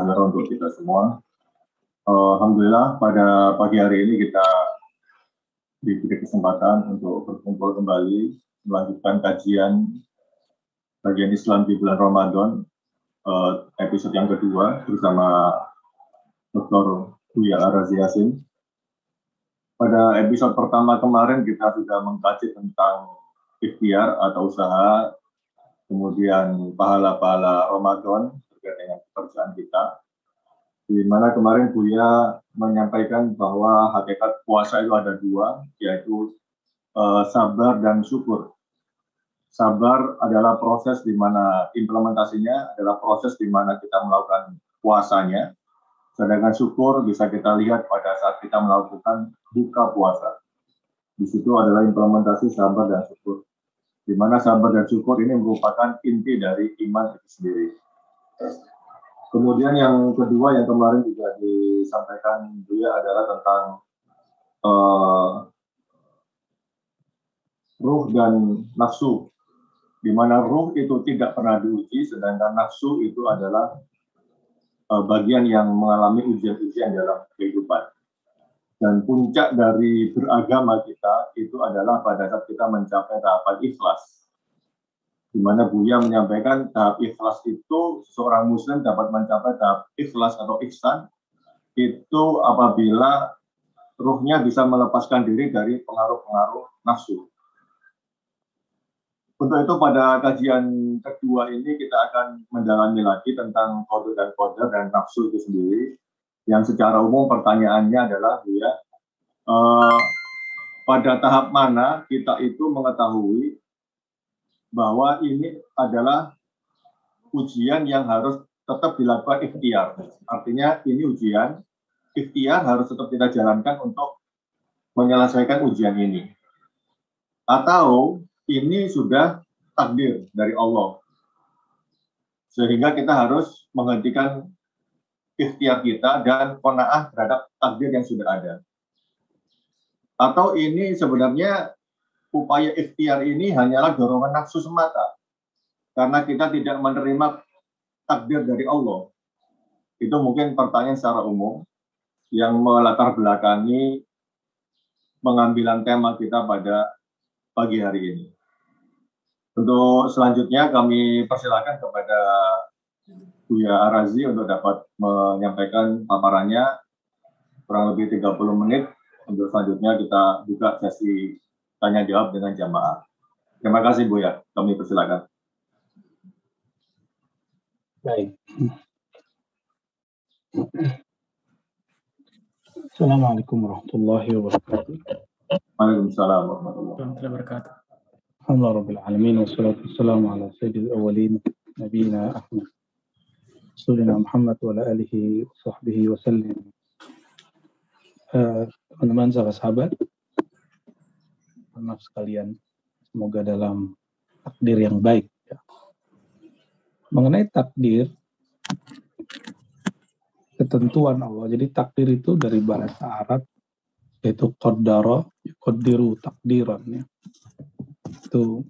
sejahtera untuk kita semua. Alhamdulillah pada pagi hari ini kita diberi kesempatan untuk berkumpul kembali melanjutkan kajian bagian Islam di bulan Ramadan uh, episode yang kedua bersama Dr. Buya Arazi Yasin. Pada episode pertama kemarin kita sudah mengkaji tentang ikhtiar atau usaha, kemudian pahala-pahala Ramadan terkait dengan pekerjaan kita. Di mana kemarin Buya menyampaikan bahwa hakikat puasa itu ada dua, yaitu uh, sabar dan syukur. Sabar adalah proses di mana implementasinya adalah proses di mana kita melakukan puasanya, sedangkan syukur bisa kita lihat pada saat kita melakukan buka puasa. Di situ adalah implementasi sabar dan syukur di mana sabar dan syukur ini merupakan inti dari iman itu sendiri. Kemudian yang kedua yang kemarin juga disampaikan dia adalah tentang uh, ruh dan nafsu, di mana ruh itu tidak pernah diuji, sedangkan nafsu itu adalah uh, bagian yang mengalami ujian-ujian dalam kehidupan. Dan puncak dari beragama kita itu adalah pada saat kita mencapai tahapan ikhlas. Di mana Buya menyampaikan tahap ikhlas itu seorang muslim dapat mencapai tahap ikhlas atau ihsan itu apabila ruhnya bisa melepaskan diri dari pengaruh-pengaruh nafsu. Untuk itu pada kajian kedua ini kita akan mendalami lagi tentang kode dan kode dan nafsu itu sendiri yang secara umum pertanyaannya adalah ya uh, pada tahap mana kita itu mengetahui bahwa ini adalah ujian yang harus tetap dilakukan ikhtiar. Artinya ini ujian, ikhtiar harus tetap kita jalankan untuk menyelesaikan ujian ini. Atau ini sudah takdir dari Allah. Sehingga kita harus menghentikan ikhtiar kita dan kona'ah terhadap takdir yang sudah ada. Atau ini sebenarnya upaya ikhtiar ini hanyalah dorongan nafsu semata. Karena kita tidak menerima takdir dari Allah. Itu mungkin pertanyaan secara umum yang melatar belakangi pengambilan tema kita pada pagi hari ini. Untuk selanjutnya kami persilakan kepada Buya Arazi untuk dapat menyampaikan paparannya kurang lebih 30 menit. Untuk selanjutnya kita buka sesi tanya jawab dengan jamaah. Terima kasih Buya, kami persilakan. Baik. Assalamualaikum warahmatullahi wabarakatuh. Waalaikumsalam warahmatullahi wabarakatuh. Alhamdulillah Rabbil Alamin Wassalatu wassalamu ala sayyidil awalin Nabiina Ahmad Rasulina Muhammad wa ala alihi wa sahbihi wa sallim. Uh, teman-teman sahabat-sahabat, maaf sekalian, semoga dalam takdir yang baik. Ya. Mengenai takdir, ketentuan Allah. Jadi takdir itu dari bahasa Arab yaitu qaddara, qaddiru takdiran ya. Itu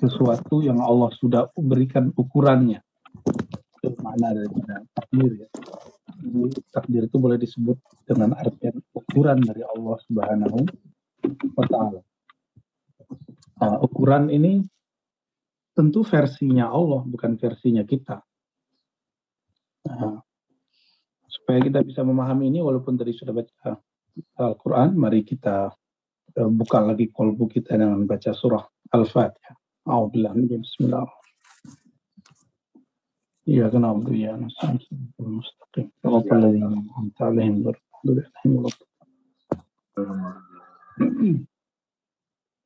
sesuatu yang Allah sudah berikan ukurannya. Itu makna dari takdir ya. Takdir itu boleh disebut dengan artian ukuran dari Allah Subhanahu wa taala. Uh, ukuran ini tentu versinya Allah bukan versinya kita. Uh, supaya kita bisa memahami ini walaupun tadi sudah baca Al-Qur'an, mari kita uh, buka lagi kolbu kita dengan baca surah Al-Fatihah. A'udzubillahi إياك نعبد وإياك نستعين المستقيم صراط الذين أنعمت عليهم غير المغضوب عليهم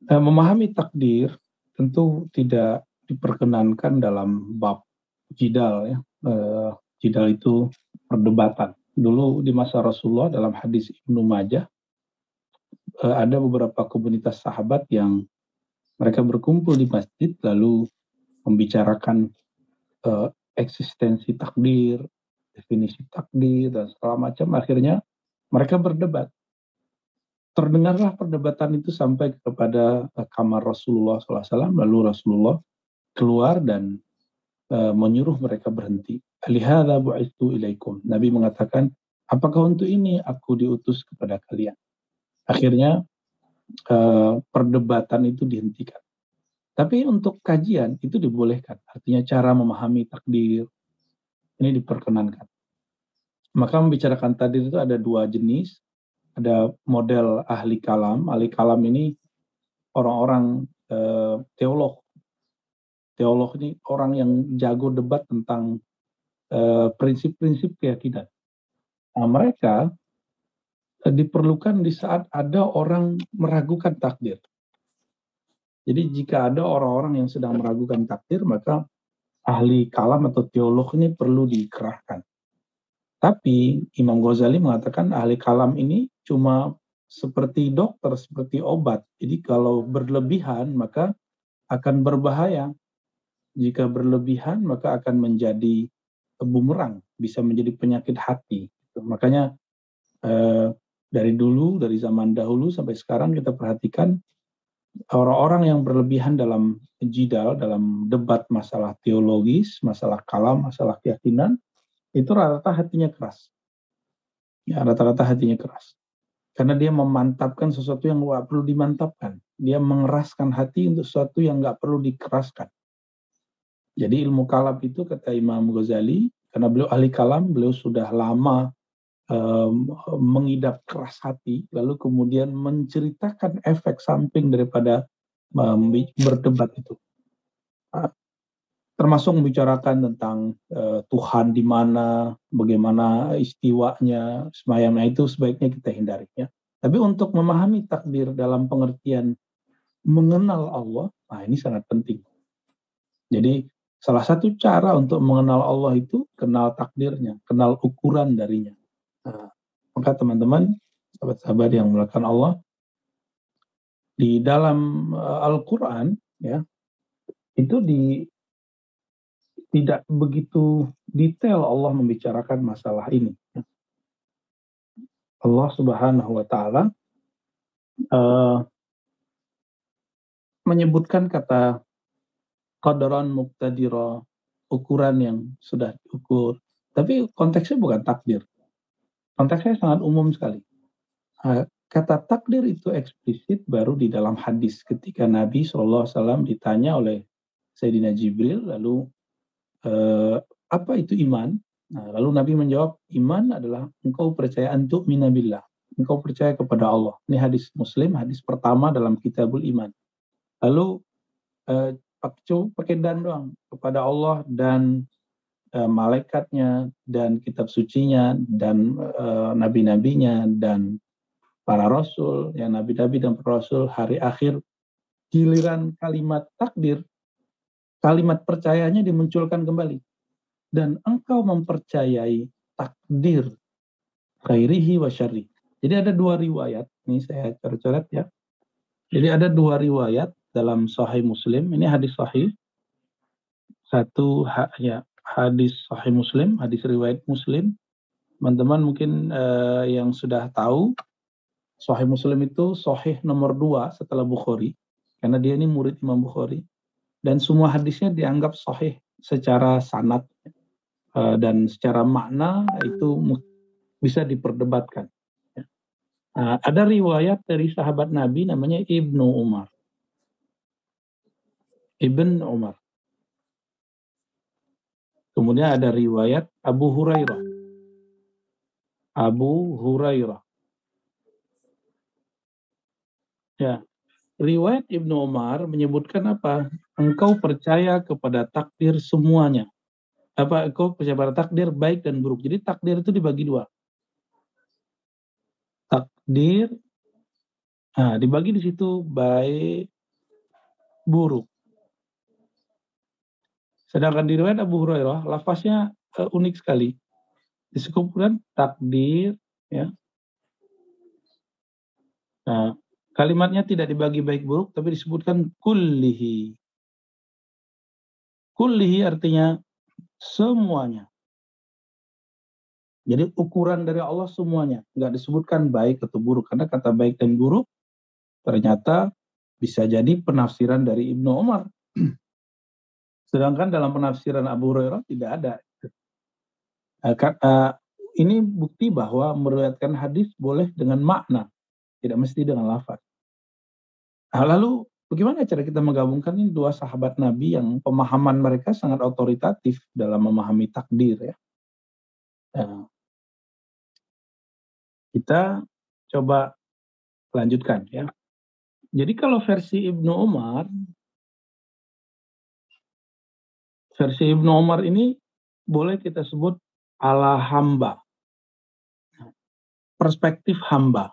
Memahami takdir tentu tidak diperkenankan dalam bab jidal ya. Uh, jidal itu perdebatan. Dulu di masa Rasulullah dalam hadis Ibnu Majah uh, ada beberapa komunitas sahabat yang mereka berkumpul di masjid lalu membicarakan uh, eksistensi takdir, definisi takdir dan segala macam. Akhirnya mereka berdebat. Terdengarlah perdebatan itu sampai kepada uh, kamar Rasulullah SAW. Lalu Rasulullah keluar dan uh, menyuruh mereka berhenti. Alihada bu'istu ilaikum. Nabi mengatakan, apakah untuk ini aku diutus kepada kalian? Akhirnya uh, perdebatan itu dihentikan. Tapi untuk kajian itu dibolehkan. Artinya cara memahami takdir ini diperkenankan. Maka membicarakan takdir itu ada dua jenis. Ada model ahli kalam. Ahli kalam ini orang-orang uh, teolog teolog ini orang yang jago debat tentang eh, prinsip-prinsip keyakinan. Nah, mereka uh, diperlukan di saat ada orang meragukan takdir. Jadi jika ada orang-orang yang sedang meragukan takdir, maka ahli kalam atau teolog ini perlu dikerahkan. Tapi Imam Ghazali mengatakan ahli kalam ini cuma seperti dokter, seperti obat. Jadi kalau berlebihan maka akan berbahaya jika berlebihan maka akan menjadi bumerang, bisa menjadi penyakit hati. Makanya eh, dari dulu, dari zaman dahulu sampai sekarang kita perhatikan orang-orang yang berlebihan dalam jidal, dalam debat masalah teologis, masalah kalam, masalah keyakinan, itu rata-rata hatinya keras. Ya, rata-rata hatinya keras. Karena dia memantapkan sesuatu yang nggak perlu dimantapkan. Dia mengeraskan hati untuk sesuatu yang nggak perlu dikeraskan. Jadi ilmu kalam itu kata Imam Ghazali, karena beliau ahli kalam, beliau sudah lama mengidap keras hati, lalu kemudian menceritakan efek samping daripada um, berdebat itu. Uh, termasuk membicarakan tentang uh, Tuhan di mana, bagaimana istiwanya, semayamnya itu sebaiknya kita hindari. Ya. Tapi untuk memahami takdir dalam pengertian mengenal Allah, nah ini sangat penting. Jadi Salah satu cara untuk mengenal Allah itu kenal takdirnya, kenal ukuran darinya. Nah, maka teman-teman, sahabat-sahabat yang melakukan Allah, di dalam uh, Al-Quran, ya, itu di tidak begitu detail Allah membicarakan masalah ini. Allah Subhanahu wa Ta'ala uh, menyebutkan kata qadaran muqtadira, ukuran yang sudah diukur. Tapi konteksnya bukan takdir. Konteksnya sangat umum sekali. Kata takdir itu eksplisit baru di dalam hadis ketika Nabi SAW ditanya oleh Sayyidina Jibril, lalu eh, apa itu iman? Nah, lalu Nabi menjawab, iman adalah engkau percaya untuk minabillah. Engkau percaya kepada Allah. Ini hadis Muslim, hadis pertama dalam kitabul iman. Lalu eh, pakai dan doang kepada Allah dan malaikatnya dan kitab sucinya dan uh, nabi-nabinya dan para rasul yang nabi-nabi dan para rasul hari akhir giliran kalimat takdir kalimat percayanya dimunculkan kembali dan engkau mempercayai takdir khairihi wa jadi ada dua riwayat ini saya coret-coret ya jadi ada dua riwayat dalam Sahih Muslim. Ini hadis Sahih. Satu ya hadis Sahih Muslim, hadis riwayat Muslim. Teman-teman mungkin uh, yang sudah tahu Sahih Muslim itu Sahih nomor dua setelah Bukhari karena dia ini murid Imam Bukhari dan semua hadisnya dianggap Sahih secara sanad uh, dan secara makna itu bisa diperdebatkan. Nah, ada riwayat dari sahabat Nabi namanya Ibnu Umar. Ibn Umar. Kemudian ada riwayat Abu Hurairah. Abu Hurairah. Ya, riwayat Ibnu Umar menyebutkan apa? Engkau percaya kepada takdir semuanya. Apa engkau percaya pada takdir baik dan buruk. Jadi takdir itu dibagi dua. Takdir nah, dibagi di situ baik buruk. Sedangkan di riwayat Abu Hurairah lafaznya uh, unik sekali. Disebutkan takdir ya. Nah, kalimatnya tidak dibagi baik buruk tapi disebutkan kullihi. Kullihi artinya semuanya. Jadi ukuran dari Allah semuanya, nggak disebutkan baik atau buruk karena kata baik dan buruk ternyata bisa jadi penafsiran dari Ibnu Umar Sedangkan dalam penafsiran Abu Hurairah tidak ada. Uh, uh, ini bukti bahwa meriwayatkan hadis boleh dengan makna, tidak mesti dengan lafaz. Nah, lalu bagaimana cara kita menggabungkan ini dua sahabat Nabi yang pemahaman mereka sangat otoritatif dalam memahami takdir ya. Nah, kita coba lanjutkan ya. Jadi kalau versi Ibnu Umar, versi Ibnu Umar ini boleh kita sebut ala hamba. Perspektif hamba.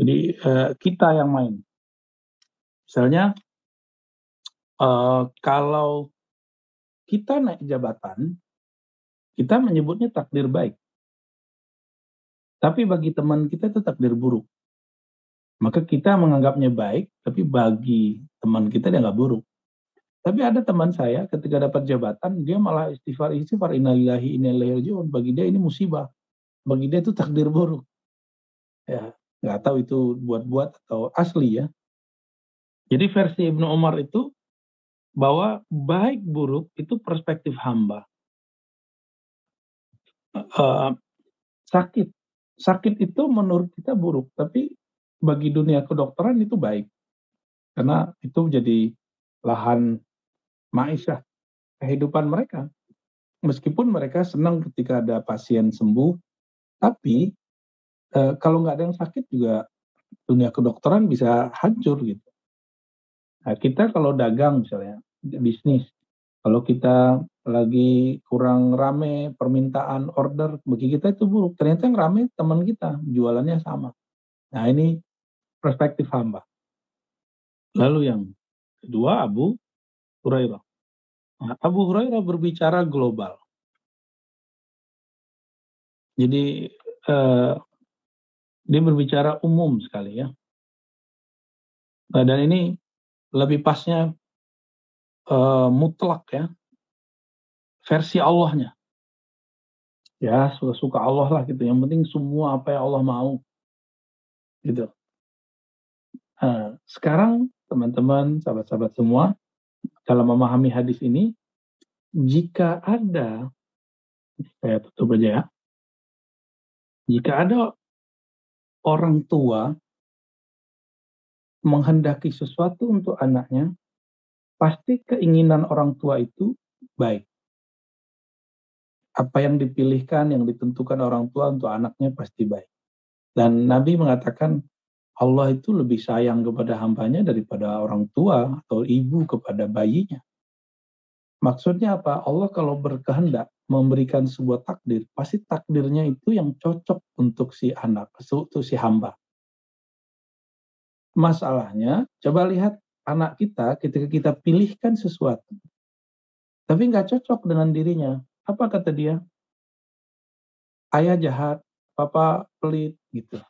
Jadi eh, kita yang main. Misalnya eh, kalau kita naik jabatan, kita menyebutnya takdir baik. Tapi bagi teman kita itu takdir buruk. Maka kita menganggapnya baik, tapi bagi teman kita dia nggak buruk. Tapi ada teman saya ketika dapat jabatan, dia malah istighfar istighfar innalillahi innalillahi Bagi dia ini musibah. Bagi dia itu takdir buruk. Ya, nggak tahu itu buat-buat atau asli ya. Jadi versi Ibnu Umar itu bahwa baik buruk itu perspektif hamba. Uh, sakit sakit itu menurut kita buruk, tapi bagi dunia kedokteran itu baik. Karena itu menjadi lahan maisha kehidupan mereka. Meskipun mereka senang ketika ada pasien sembuh, tapi e, kalau nggak ada yang sakit juga dunia kedokteran bisa hancur gitu. Nah, kita kalau dagang misalnya bisnis, kalau kita lagi kurang rame permintaan order bagi kita itu buruk. Ternyata yang rame teman kita jualannya sama. Nah ini perspektif hamba. Lalu yang kedua Abu Hurairah. Nah, Abu Hurairah berbicara global. Jadi eh, dia berbicara umum sekali ya. Nah, dan ini lebih pasnya eh, mutlak ya versi Allahnya. Ya, suka-suka Allah lah gitu. Yang penting semua apa yang Allah mau. Gitu. Nah, sekarang teman-teman, sahabat-sahabat semua, dalam memahami hadis ini, jika ada, saya tutup aja ya, jika ada orang tua menghendaki sesuatu untuk anaknya, pasti keinginan orang tua itu baik apa yang dipilihkan, yang ditentukan orang tua untuk anaknya pasti baik. Dan Nabi mengatakan Allah itu lebih sayang kepada hambanya daripada orang tua atau ibu kepada bayinya. Maksudnya apa? Allah kalau berkehendak memberikan sebuah takdir, pasti takdirnya itu yang cocok untuk si anak, untuk si hamba. Masalahnya, coba lihat anak kita ketika kita pilihkan sesuatu, tapi nggak cocok dengan dirinya, apa kata dia? Ayah jahat, papa pelit gitu.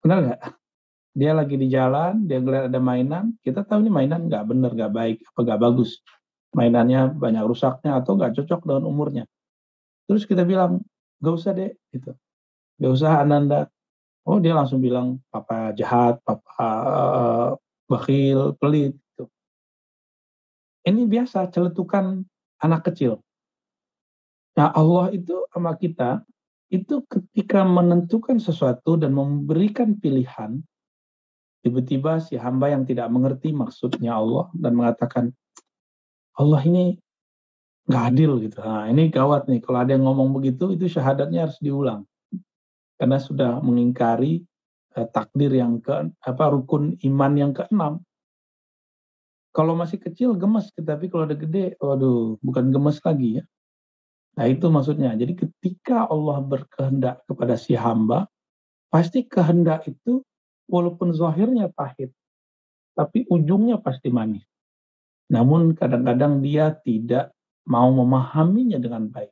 Benar nggak? Dia lagi di jalan, dia ngeliat ada mainan, kita tahu ini mainan nggak benar, nggak baik, apa nggak bagus. Mainannya banyak rusaknya atau nggak cocok dengan umurnya. Terus kita bilang, gak usah deh, gitu. Gak usah Ananda. Oh dia langsung bilang, papa jahat, papa uh, bakhil, pelit. Gitu. Ini biasa celetukan anak kecil. Nah Allah itu sama kita, itu ketika menentukan sesuatu dan memberikan pilihan, tiba-tiba si hamba yang tidak mengerti maksudnya Allah dan mengatakan, Allah ini nggak adil gitu. Nah ini gawat nih, kalau ada yang ngomong begitu, itu syahadatnya harus diulang. Karena sudah mengingkari eh, takdir yang ke apa rukun iman yang keenam. Kalau masih kecil gemes, tapi kalau udah gede, waduh, bukan gemes lagi ya. Nah itu maksudnya. Jadi ketika Allah berkehendak kepada si hamba, pasti kehendak itu walaupun zahirnya pahit, tapi ujungnya pasti manis. Namun kadang-kadang dia tidak mau memahaminya dengan baik.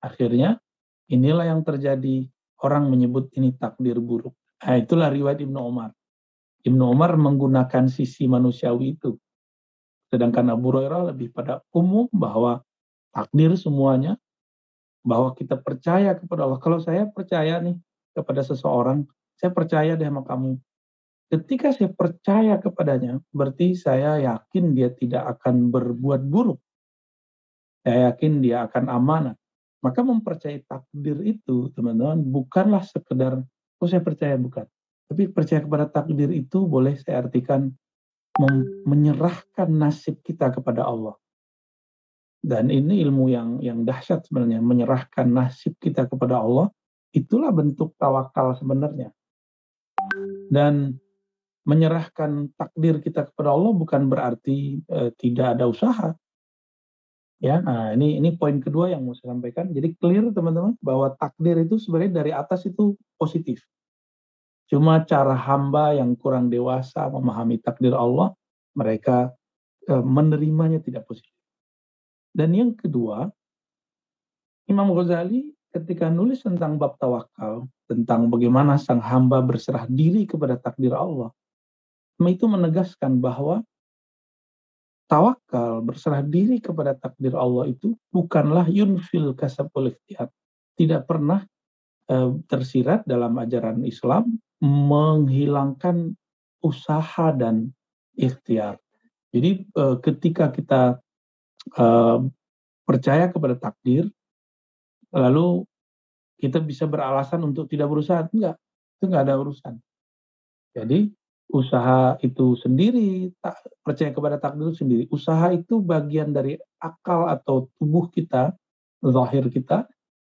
Akhirnya inilah yang terjadi. Orang menyebut ini takdir buruk. Nah, itulah riwayat Ibnu Umar. Ibnu Umar menggunakan sisi manusiawi itu. Sedangkan Abu Hurairah lebih pada umum bahwa takdir semuanya bahwa kita percaya kepada Allah. Kalau saya percaya nih kepada seseorang, saya percaya deh sama kamu. ketika saya percaya kepadanya, berarti saya yakin dia tidak akan berbuat buruk. Saya yakin dia akan amanah. Maka mempercayai takdir itu, teman-teman, bukanlah sekedar, oh saya percaya, bukan. Tapi percaya kepada takdir itu boleh saya artikan menyerahkan nasib kita kepada Allah. Dan ini ilmu yang yang dahsyat sebenarnya, menyerahkan nasib kita kepada Allah, itulah bentuk tawakal sebenarnya. Dan menyerahkan takdir kita kepada Allah bukan berarti e, tidak ada usaha. Ya, nah ini ini poin kedua yang mau saya sampaikan. Jadi clear teman-teman bahwa takdir itu sebenarnya dari atas itu positif. Cuma cara hamba yang kurang dewasa memahami takdir Allah, mereka e, menerimanya tidak positif. Dan yang kedua, Imam Ghazali ketika nulis tentang bab tawakal, tentang bagaimana sang hamba berserah diri kepada takdir Allah, itu menegaskan bahwa tawakal berserah diri kepada takdir Allah itu bukanlah yunfil kasab ikhtiar. Tidak pernah e, tersirat dalam ajaran Islam menghilangkan usaha dan ikhtiar. Jadi e, ketika kita percaya kepada takdir, lalu kita bisa beralasan untuk tidak berusaha. Enggak itu enggak ada urusan. Jadi usaha itu sendiri tak percaya kepada takdir itu sendiri. Usaha itu bagian dari akal atau tubuh kita zahir kita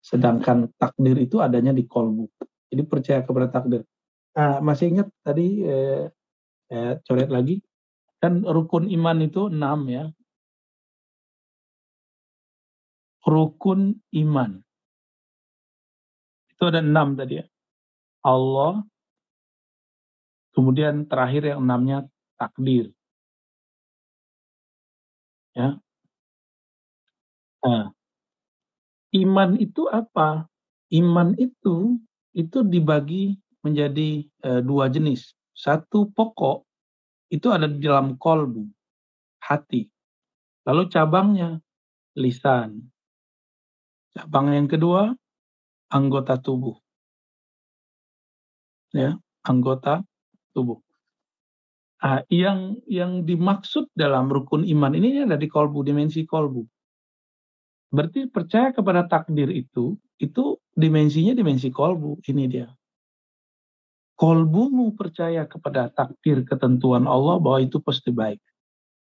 sedangkan takdir itu adanya di kolbu. Jadi percaya kepada takdir. Nah, masih ingat tadi eh, eh, coret lagi? Kan rukun iman itu enam ya rukun iman itu ada enam tadi ya. Allah, kemudian terakhir yang enamnya takdir. Ya. Nah, iman itu apa? Iman itu itu dibagi menjadi e, dua jenis. Satu pokok itu ada di dalam kolbu, hati. Lalu cabangnya lisan. Cabang yang kedua anggota tubuh. Ya, anggota tubuh. Nah, yang yang dimaksud dalam rukun iman ini ada di kolbu, dimensi kolbu. Berarti percaya kepada takdir itu, itu dimensinya dimensi kolbu. Ini dia. Kolbumu percaya kepada takdir ketentuan Allah bahwa itu pasti baik.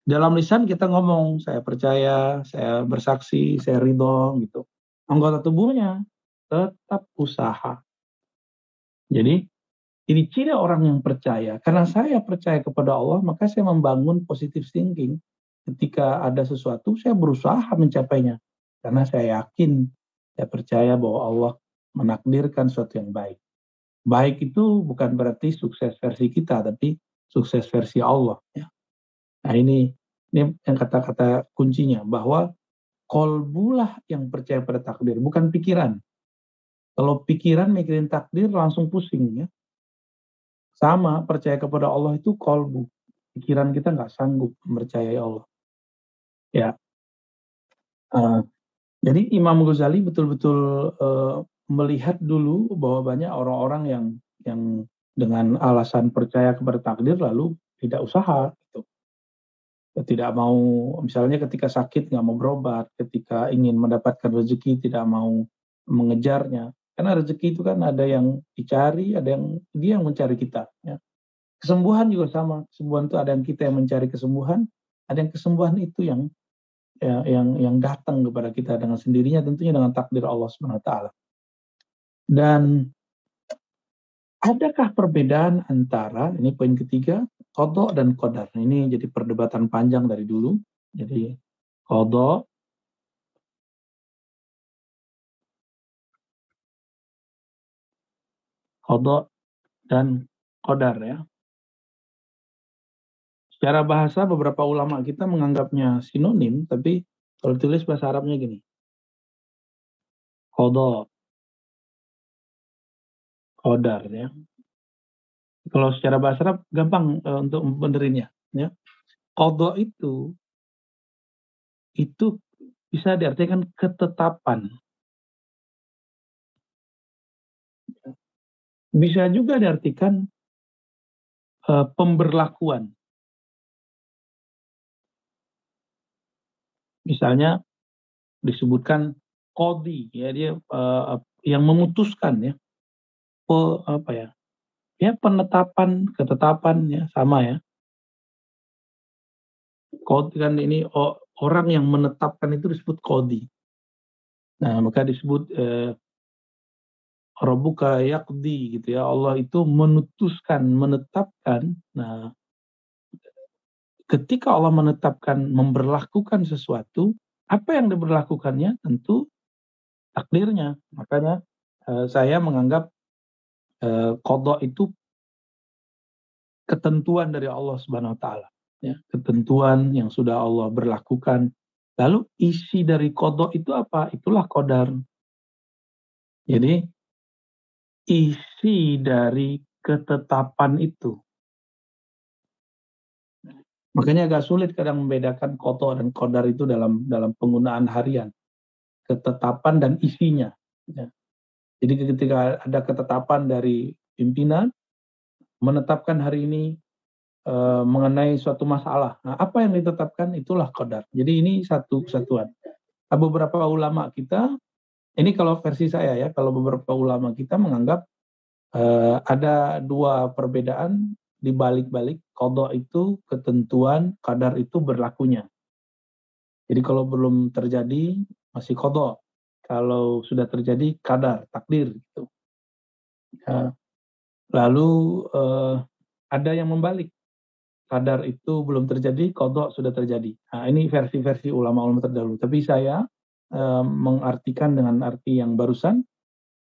Dalam lisan kita ngomong, saya percaya, saya bersaksi, saya ridho gitu. Anggota tubuhnya tetap usaha. Jadi ini ciri orang yang percaya. Karena saya percaya kepada Allah, maka saya membangun positive thinking. Ketika ada sesuatu, saya berusaha mencapainya. Karena saya yakin, saya percaya bahwa Allah menakdirkan sesuatu yang baik. Baik itu bukan berarti sukses versi kita, tapi sukses versi Allah. Ya. Nah ini, ini yang kata-kata kuncinya, bahwa kolbulah yang percaya pada takdir, bukan pikiran. Kalau pikiran mikirin takdir langsung pusing ya. Sama percaya kepada Allah itu kolbu. Pikiran kita nggak sanggup mempercayai Allah. Ya. Uh, jadi Imam Ghazali betul-betul uh, melihat dulu bahwa banyak orang-orang yang yang dengan alasan percaya kepada takdir lalu tidak usaha. Tidak mau misalnya ketika sakit nggak mau berobat, ketika ingin mendapatkan rezeki tidak mau mengejarnya, karena rezeki itu kan ada yang dicari, ada yang dia yang mencari kita. Ya. Kesembuhan juga sama. Kesembuhan itu ada yang kita yang mencari kesembuhan, ada yang kesembuhan itu yang ya, yang yang datang kepada kita dengan sendirinya, tentunya dengan takdir Allah swt. Dan adakah perbedaan antara ini poin ketiga kodok dan kodar? Ini jadi perdebatan panjang dari dulu. Jadi kodok kodok dan kodar ya. Secara bahasa beberapa ulama kita menganggapnya sinonim, tapi kalau tulis bahasa Arabnya gini. Kodok. Kodar ya. Kalau secara bahasa Arab gampang uh, untuk benerinnya ya. Kodok itu itu bisa diartikan ketetapan bisa juga diartikan uh, pemberlakuan. Misalnya disebutkan kodi ya dia uh, yang memutuskan ya pe, apa ya ya penetapan ketetapan ya sama ya. Kodi kan ini orang yang menetapkan itu disebut kodi. Nah maka disebut eh, Rabbuka yakdi gitu ya. Allah itu menutuskan menetapkan nah ketika Allah menetapkan memberlakukan sesuatu apa yang diberlakukannya? Tentu takdirnya. Makanya eh, saya menganggap eh, kodok itu ketentuan dari Allah Subhanahu Wa Taala. Ya, ketentuan yang sudah Allah berlakukan. Lalu isi dari kodok itu apa? Itulah kodar. Jadi isi dari ketetapan itu Makanya agak sulit kadang membedakan koto dan kodar itu dalam dalam penggunaan harian, ketetapan dan isinya. Ya. Jadi ketika ada ketetapan dari pimpinan menetapkan hari ini e, mengenai suatu masalah, nah, apa yang ditetapkan itulah kodar. Jadi ini satu kesatuan. Nah, beberapa ulama kita, ini kalau versi saya ya, kalau beberapa ulama kita menganggap e, ada dua perbedaan di balik-balik kodok itu ketentuan kadar itu berlakunya. Jadi kalau belum terjadi masih kodok. Kalau sudah terjadi kadar, takdir gitu. Ya. Lalu eh, ada yang membalik. Kadar itu belum terjadi, kodok sudah terjadi. Nah, ini versi-versi ulama-ulama terdahulu. Tapi saya eh, mengartikan dengan arti yang barusan,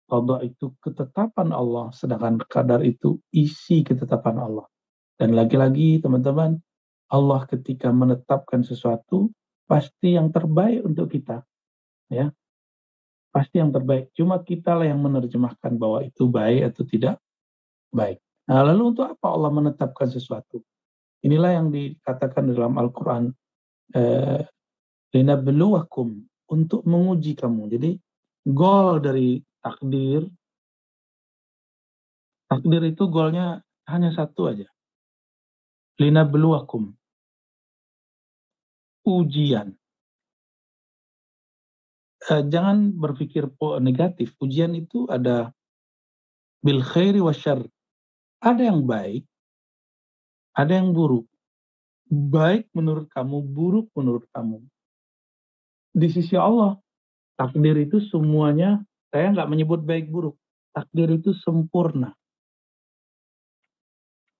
Qadha itu ketetapan Allah, sedangkan kadar itu isi ketetapan Allah. Dan lagi-lagi teman-teman, Allah ketika menetapkan sesuatu pasti yang terbaik untuk kita. Ya. Pasti yang terbaik. Cuma kita lah yang menerjemahkan bahwa itu baik atau tidak baik. Nah, lalu untuk apa Allah menetapkan sesuatu? Inilah yang dikatakan dalam Al-Qur'an eh, linabluwakum untuk menguji kamu. Jadi goal dari takdir takdir itu goalnya hanya satu aja lina beluakum ujian uh, jangan berpikir negatif ujian itu ada bil khairi wasyar ada yang baik ada yang buruk baik menurut kamu buruk menurut kamu di sisi Allah takdir itu semuanya saya nggak menyebut baik buruk. Takdir itu sempurna.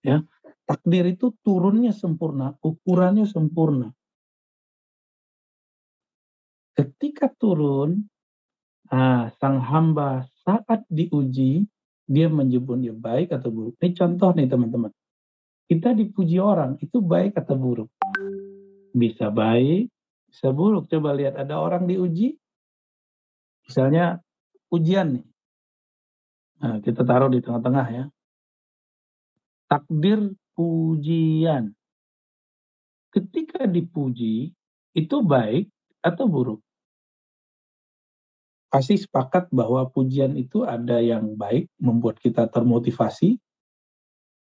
Ya, takdir itu turunnya sempurna, ukurannya sempurna. Ketika turun, nah, sang hamba saat diuji, dia menyebutnya baik atau buruk. Ini contoh nih teman-teman. Kita dipuji orang, itu baik atau buruk? Bisa baik, bisa buruk. Coba lihat ada orang diuji, misalnya ujian nih. Nah, kita taruh di tengah-tengah ya. Takdir ujian. Ketika dipuji, itu baik atau buruk? Pasti sepakat bahwa pujian itu ada yang baik, membuat kita termotivasi,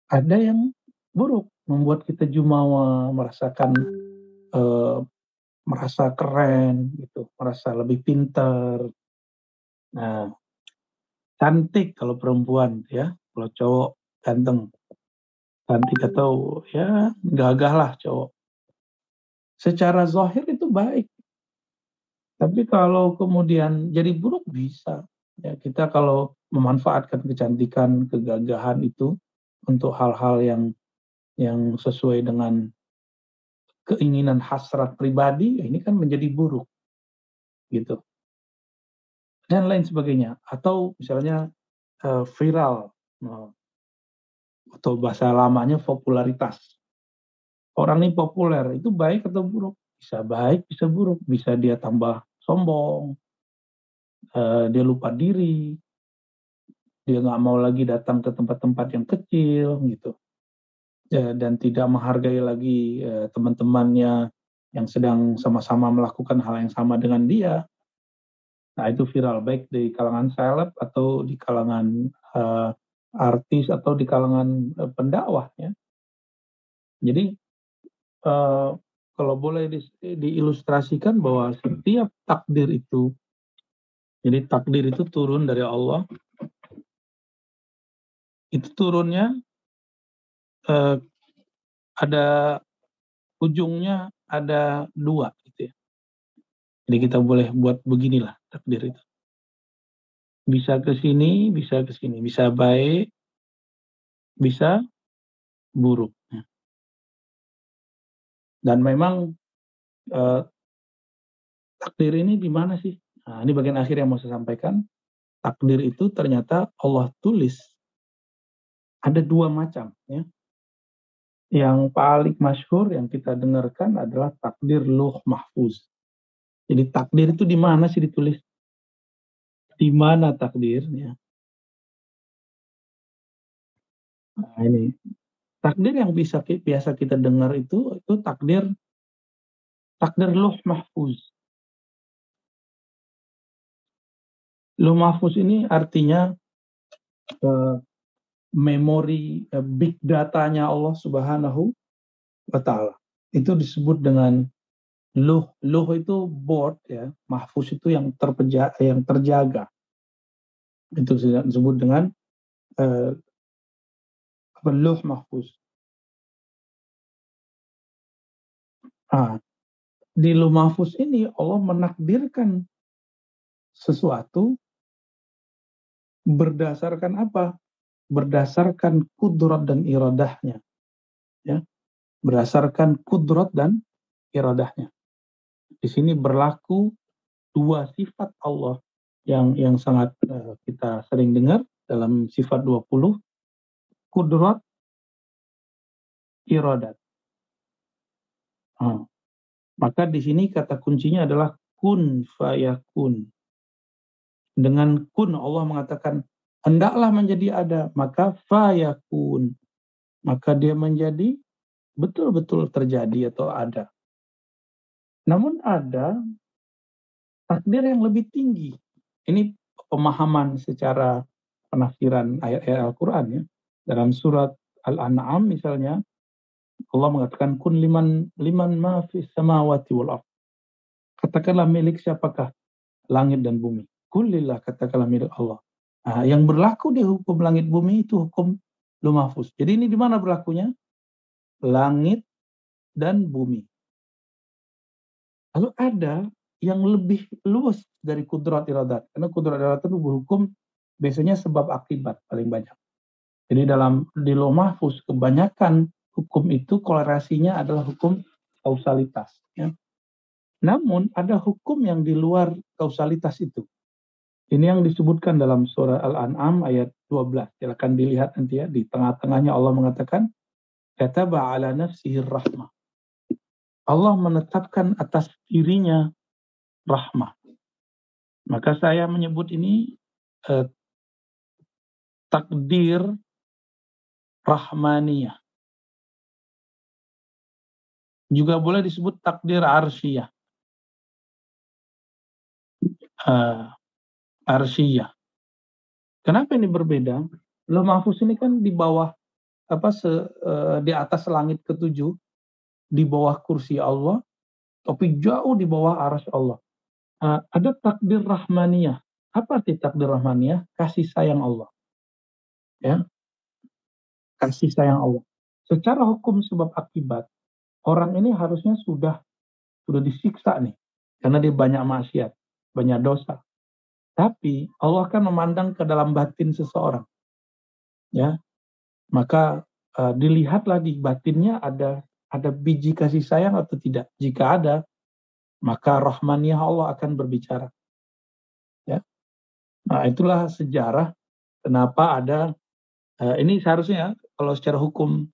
ada yang buruk, membuat kita jumawa, merasakan eh, merasa keren, gitu, merasa lebih pintar, Nah, cantik kalau perempuan ya, kalau cowok ganteng. Cantik atau ya gagah lah cowok. Secara zahir itu baik. Tapi kalau kemudian jadi buruk bisa. Ya, kita kalau memanfaatkan kecantikan, kegagahan itu untuk hal-hal yang yang sesuai dengan keinginan hasrat pribadi, ya ini kan menjadi buruk. Gitu. Dan lain sebagainya. Atau misalnya uh, viral. Uh, atau bahasa lamanya popularitas. Orang ini populer itu baik atau buruk? Bisa baik bisa buruk. Bisa dia tambah sombong uh, dia lupa diri dia nggak mau lagi datang ke tempat-tempat yang kecil gitu ya, dan tidak menghargai lagi uh, teman-temannya yang sedang sama-sama melakukan hal yang sama dengan dia Nah itu viral baik di kalangan seleb atau di kalangan uh, artis atau di kalangan uh, pendakwah ya. Jadi uh, kalau boleh di, diilustrasikan bahwa setiap takdir itu, jadi takdir itu turun dari Allah, itu turunnya uh, ada ujungnya ada dua gitu ya. Jadi kita boleh buat beginilah takdir itu. Bisa ke sini, bisa ke sini, bisa baik, bisa buruk. Dan memang eh, takdir ini di mana sih? Nah, ini bagian akhir yang mau saya sampaikan. Takdir itu ternyata Allah tulis ada dua macam ya. Yang paling masyhur yang kita dengarkan adalah takdir luh mahfuz. Jadi takdir itu di mana sih ditulis? Di mana takdirnya? Nah, ini takdir yang bisa biasa kita dengar itu itu takdir takdir luh mahfuz. Luh mahfuz ini artinya uh, memori uh, big datanya Allah Subhanahu wa taala. Itu disebut dengan luh. Luh itu board ya, mahfuz itu yang terpeja yang terjaga. Itu disebut dengan uh, luh mahfuz. Nah, di luh mahfuz ini Allah menakdirkan sesuatu berdasarkan apa? Berdasarkan kudrat dan iradahnya. Ya. Berdasarkan kudrat dan iradahnya. Di sini berlaku dua sifat Allah yang yang sangat uh, kita sering dengar dalam sifat 20 kudrat iradat. Hmm. Maka di sini kata kuncinya adalah kun fayakun. Dengan kun Allah mengatakan hendaklah menjadi ada, maka fayakun. Maka dia menjadi betul-betul terjadi atau ada. Namun ada takdir yang lebih tinggi. Ini pemahaman secara penafsiran ayat-ayat Al-Quran ya. Dalam surat Al-An'am misalnya, Allah mengatakan kun liman liman ma fi samawati wal ard. Katakanlah milik siapakah langit dan bumi. Kulillah katakanlah milik Allah. Nah, yang berlaku di hukum langit bumi itu hukum lumafus. Jadi ini di mana berlakunya? Langit dan bumi. Lalu ada yang lebih luas dari kudrat iradat. Karena kudrat iradat itu berhukum biasanya sebab akibat paling banyak. Jadi dalam di lo mahfuz kebanyakan hukum itu kolerasinya adalah hukum kausalitas. Ya. Namun ada hukum yang di luar kausalitas itu. Ini yang disebutkan dalam surah Al-An'am ayat 12. Silakan dilihat nanti ya di tengah-tengahnya Allah mengatakan kataba ala nafsihi rahmah. Allah menetapkan atas dirinya rahmah. Maka saya menyebut ini eh, takdir rahmaniyah. Juga boleh disebut takdir arsyiyah. Uh, arsyiyah. Kenapa ini berbeda? Loh mahfuz ini kan di bawah apa se, uh, di atas langit ketujuh, di bawah kursi Allah, tapi jauh di bawah aras Allah. Uh, ada takdir rahmaniyah. Apa arti takdir rahmaniyah? Kasih sayang Allah. Ya, kasih sayang Allah. Secara hukum sebab akibat, orang ini harusnya sudah sudah disiksa nih, karena dia banyak maksiat, banyak dosa. Tapi Allah kan memandang ke dalam batin seseorang, ya. Maka uh, dilihatlah di batinnya ada ada biji kasih sayang atau tidak. Jika ada, maka rahmaniyah Allah akan berbicara. Ya. Nah, itulah sejarah kenapa ada uh, ini seharusnya kalau secara hukum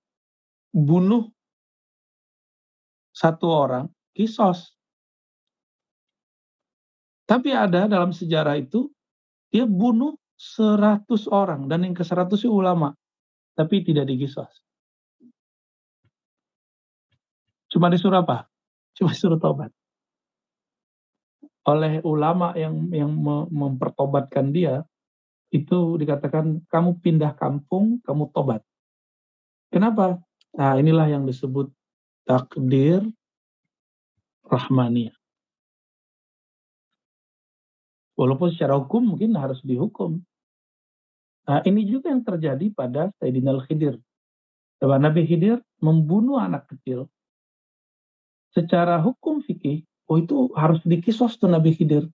bunuh satu orang kisos. Tapi ada dalam sejarah itu dia bunuh seratus orang dan yang ke seratus itu ulama, tapi tidak dikisos. Cuma disuruh apa? Cuma disuruh tobat. Oleh ulama yang yang mempertobatkan dia, itu dikatakan kamu pindah kampung, kamu tobat. Kenapa? Nah, inilah yang disebut takdir rahmaniyah. Walaupun secara hukum mungkin harus dihukum. Nah, ini juga yang terjadi pada Sayyidina Al-Khidir. Nabi Khidir membunuh anak kecil. Secara hukum fikih, oh itu harus dikisos tuh Nabi Khidir.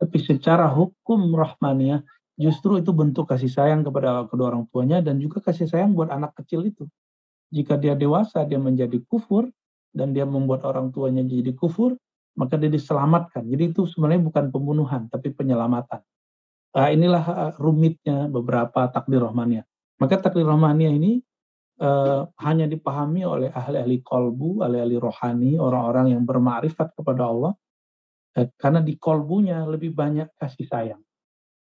Tapi secara hukum rahmaniyah, justru itu bentuk kasih sayang kepada kedua orang tuanya dan juga kasih sayang buat anak kecil itu. Jika dia dewasa, dia menjadi kufur, dan dia membuat orang tuanya jadi kufur, maka dia diselamatkan. Jadi itu sebenarnya bukan pembunuhan, tapi penyelamatan. Uh, inilah uh, rumitnya beberapa takdir rohmania. Maka takdir rohmania ini uh, hanya dipahami oleh ahli-ahli kolbu, ahli-ahli rohani, orang-orang yang bermakrifat kepada Allah, uh, karena di kolbunya lebih banyak kasih sayang.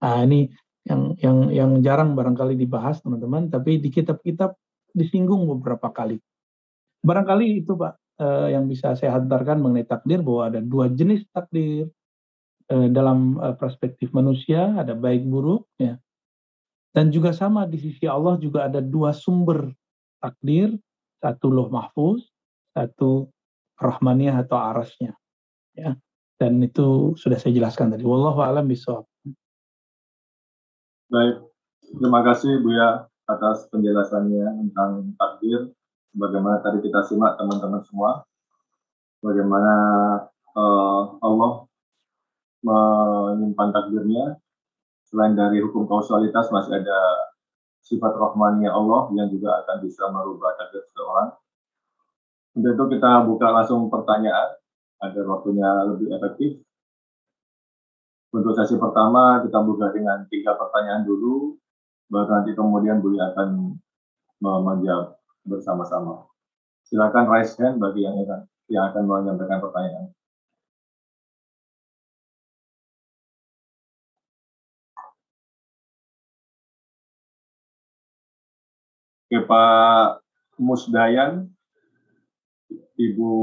Nah ini yang yang yang jarang barangkali dibahas teman-teman, tapi di kitab-kitab disinggung beberapa kali. Barangkali itu Pak uh, yang bisa saya hantarkan mengenai takdir bahwa ada dua jenis takdir uh, dalam uh, perspektif manusia ada baik buruk ya. Dan juga sama di sisi Allah juga ada dua sumber takdir satu loh mahfuz satu rahmaniyah atau arasnya ya. Dan itu sudah saya jelaskan tadi. Wallahu alam bisawab baik terima kasih Buya atas penjelasannya tentang takdir bagaimana tadi kita simak teman-teman semua, bagaimana uh, Allah menyimpan takdirnya. Selain dari hukum kausalitas masih ada sifat rahmani Allah yang juga akan bisa merubah takdir seseorang. Untuk itu kita buka langsung pertanyaan agar waktunya lebih efektif. Untuk sesi pertama kita buka dengan tiga pertanyaan dulu, baru nanti kemudian Bu akan menjawab bersama-sama. Silakan raise hand bagi yang akan, yang akan menyampaikan pertanyaan. Oke, Pak Musdayan, Ibu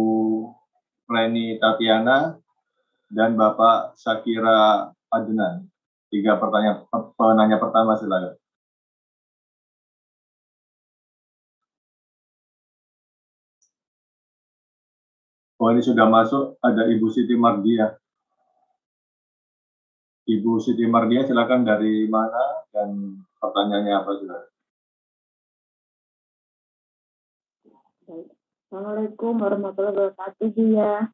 Reni Tatiana, dan Bapak Sakira Adnan. Tiga pertanyaan penanya pertama silakan. Oh ini sudah masuk, ada Ibu Siti Mardia. Ibu Siti Mardia silakan dari mana dan pertanyaannya apa sudah? Assalamualaikum warahmatullahi wabarakatuh ya.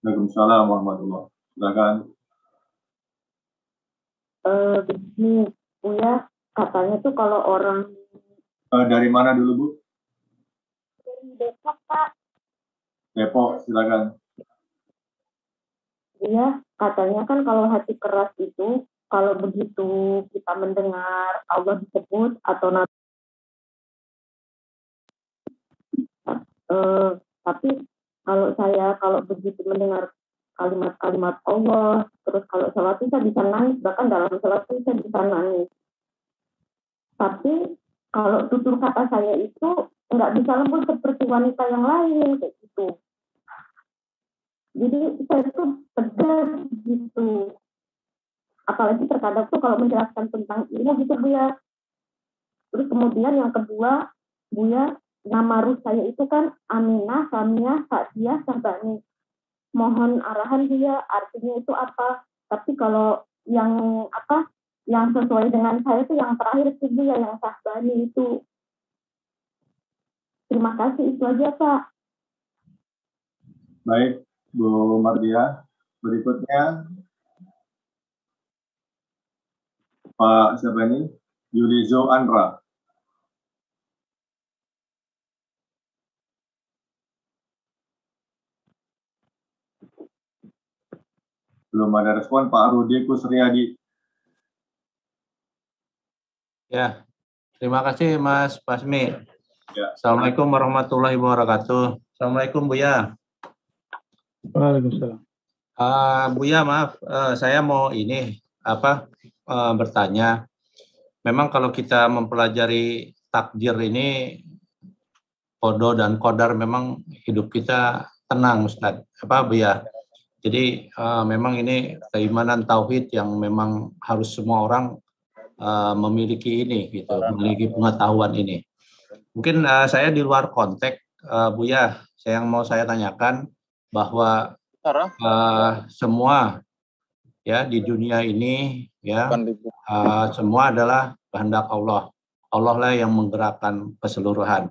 Waalaikumsalam warahmatullahi wabarakatuh. Silakan. Uh, begini, Bu ya, katanya tuh kalau orang uh, dari mana dulu Bu? Dari Depok Pak. Depok, silakan. Iya, katanya kan kalau hati keras itu, kalau begitu kita mendengar Allah disebut atau nabi uh, tapi kalau saya kalau begitu mendengar kalimat-kalimat Allah, terus kalau sholat itu saya bisa nangis, bahkan dalam sholat itu saya bisa nangis. Tapi kalau tutur kata saya itu nggak bisa lembut seperti wanita yang lain kayak gitu. Jadi saya tuh tegas gitu. Apalagi terkadang tuh kalau menjelaskan tentang ilmu gitu bu ya. Terus kemudian yang kedua bu ya nama ruh saya itu kan Aminah, Samia, Sadia, Sabani mohon arahan dia artinya itu apa tapi kalau yang apa yang sesuai dengan saya itu yang terakhir sih dia yang Sabani itu Terima kasih, itu aja Pak. Baik, Bu Mardia. Berikutnya, Pak siapa ini? Yulizo Andra. Belum ada respon Pak Rudi Kusriyadi. Ya, terima kasih Mas Pasmi. Ya. Assalamualaikum warahmatullahi wabarakatuh. Assalamualaikum Buya. Waalaikumsalam. Uh, Buya maaf, uh, saya mau ini apa uh, bertanya. Memang kalau kita mempelajari takdir ini kodo dan kodar memang hidup kita tenang Ustaz. Apa Buya? Jadi uh, memang ini keimanan tauhid yang memang harus semua orang uh, memiliki ini gitu, memiliki pengetahuan ini. Mungkin uh, saya di luar konteks, uh, Buya. Saya yang mau saya tanyakan bahwa uh, semua ya di dunia ini ya uh, semua adalah kehendak Allah. Allah lah yang menggerakkan keseluruhan.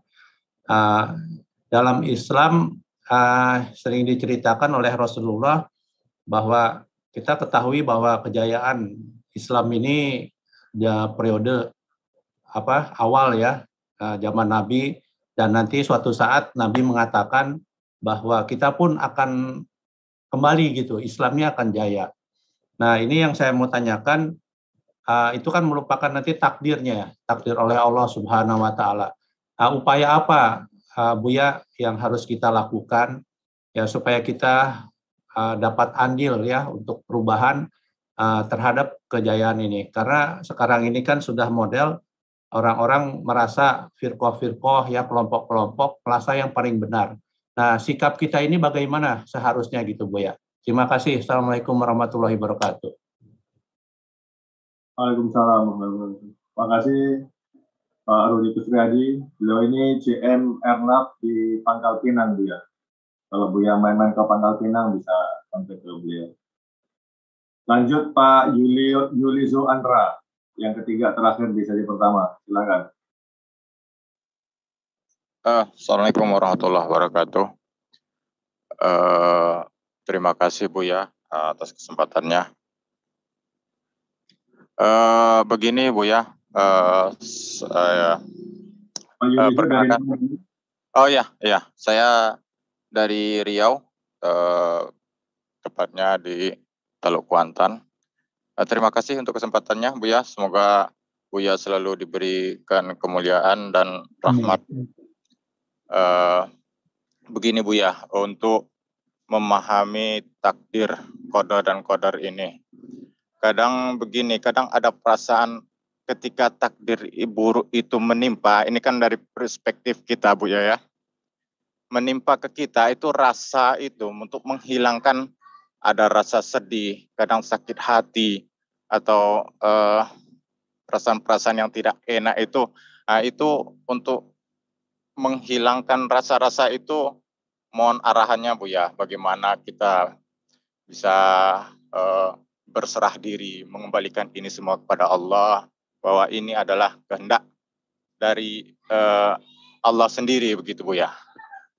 Uh, dalam Islam uh, sering diceritakan oleh Rasulullah bahwa kita ketahui bahwa kejayaan Islam ini dia periode apa awal ya uh, zaman Nabi dan nanti suatu saat Nabi mengatakan bahwa kita pun akan kembali gitu Islamnya akan jaya. Nah ini yang saya mau tanyakan uh, itu kan merupakan nanti takdirnya ya takdir oleh Allah Subhanahu Wa Taala. Uh, upaya apa uh, Buya yang harus kita lakukan ya supaya kita uh, dapat andil ya untuk perubahan uh, terhadap kejayaan ini karena sekarang ini kan sudah model orang-orang merasa firqoh-firqoh ya kelompok-kelompok merasa yang paling benar. Nah, sikap kita ini bagaimana seharusnya gitu, Bu ya? Terima kasih. Assalamualaikum warahmatullahi wabarakatuh. Waalaikumsalam Terima kasih Pak Rudi Kusriadi. Beliau ini CM Ernap di Pangkal Pinang, Bu ya. Kalau Bu ya main-main ke Pangkal Pinang bisa sampai ke beliau. Lanjut Pak Yuli Yulizo Andra, yang ketiga terakhir di sesi pertama. Silakan. Uh, Assalamualaikum warahmatullahi wabarakatuh. Uh, terima kasih Bu ya atas kesempatannya. Uh, begini Bu ya, uh, saya uh, perkenalkan. Oh ya, ya, saya dari Riau, uh, tepatnya di Teluk Kuantan. Uh, terima kasih untuk kesempatannya, Buya. Semoga Buya selalu diberikan kemuliaan dan rahmat. Uh, begini Buya, untuk memahami takdir kodar dan kodar ini. Kadang begini, kadang ada perasaan ketika takdir buruk itu menimpa, ini kan dari perspektif kita Bu ya, ya. Menimpa ke kita itu rasa itu untuk menghilangkan ada rasa sedih, kadang sakit hati, atau eh, perasaan-perasaan yang tidak enak itu, nah, itu untuk menghilangkan rasa-rasa itu, mohon arahannya Bu ya, bagaimana kita bisa uh, berserah diri, mengembalikan ini semua kepada Allah, bahwa ini adalah kehendak dari uh, Allah sendiri begitu Bu ya.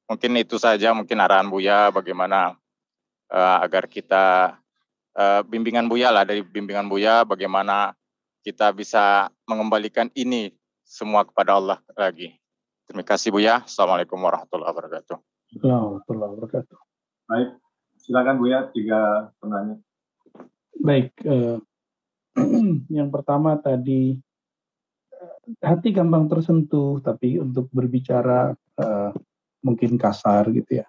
Mungkin itu saja mungkin arahan Buya bagaimana uh, agar kita uh, bimbingan Buya lah dari bimbingan Buya bagaimana kita bisa mengembalikan ini semua kepada Allah lagi. Terima kasih Buya. Assalamualaikum warahmatullahi wabarakatuh. Warahmatullahi wabarakatuh. Baik, silakan Buya tiga penanya. Baik, uh, yang pertama tadi hati gampang tersentuh, tapi untuk berbicara uh, mungkin kasar gitu ya.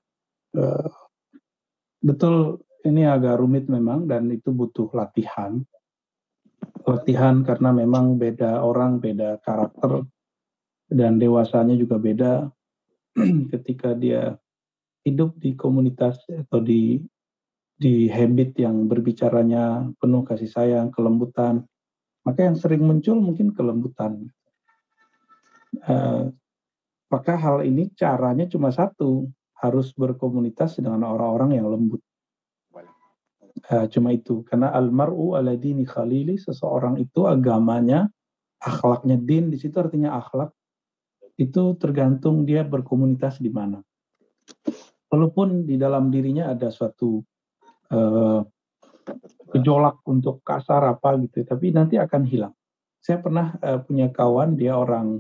Uh, betul ini agak rumit memang dan itu butuh latihan. Latihan karena memang beda orang, beda karakter dan dewasanya juga beda ketika dia hidup di komunitas atau di di habit yang berbicaranya penuh kasih sayang, kelembutan. Maka yang sering muncul mungkin kelembutan. Uh, maka hal ini caranya cuma satu, harus berkomunitas dengan orang-orang yang lembut. Uh, cuma itu, karena almaru ala dini khalili, seseorang itu agamanya, akhlaknya din, di situ artinya akhlak, itu tergantung dia berkomunitas di mana. Walaupun di dalam dirinya ada suatu uh, gejolak untuk kasar apa gitu, tapi nanti akan hilang. Saya pernah uh, punya kawan, dia orang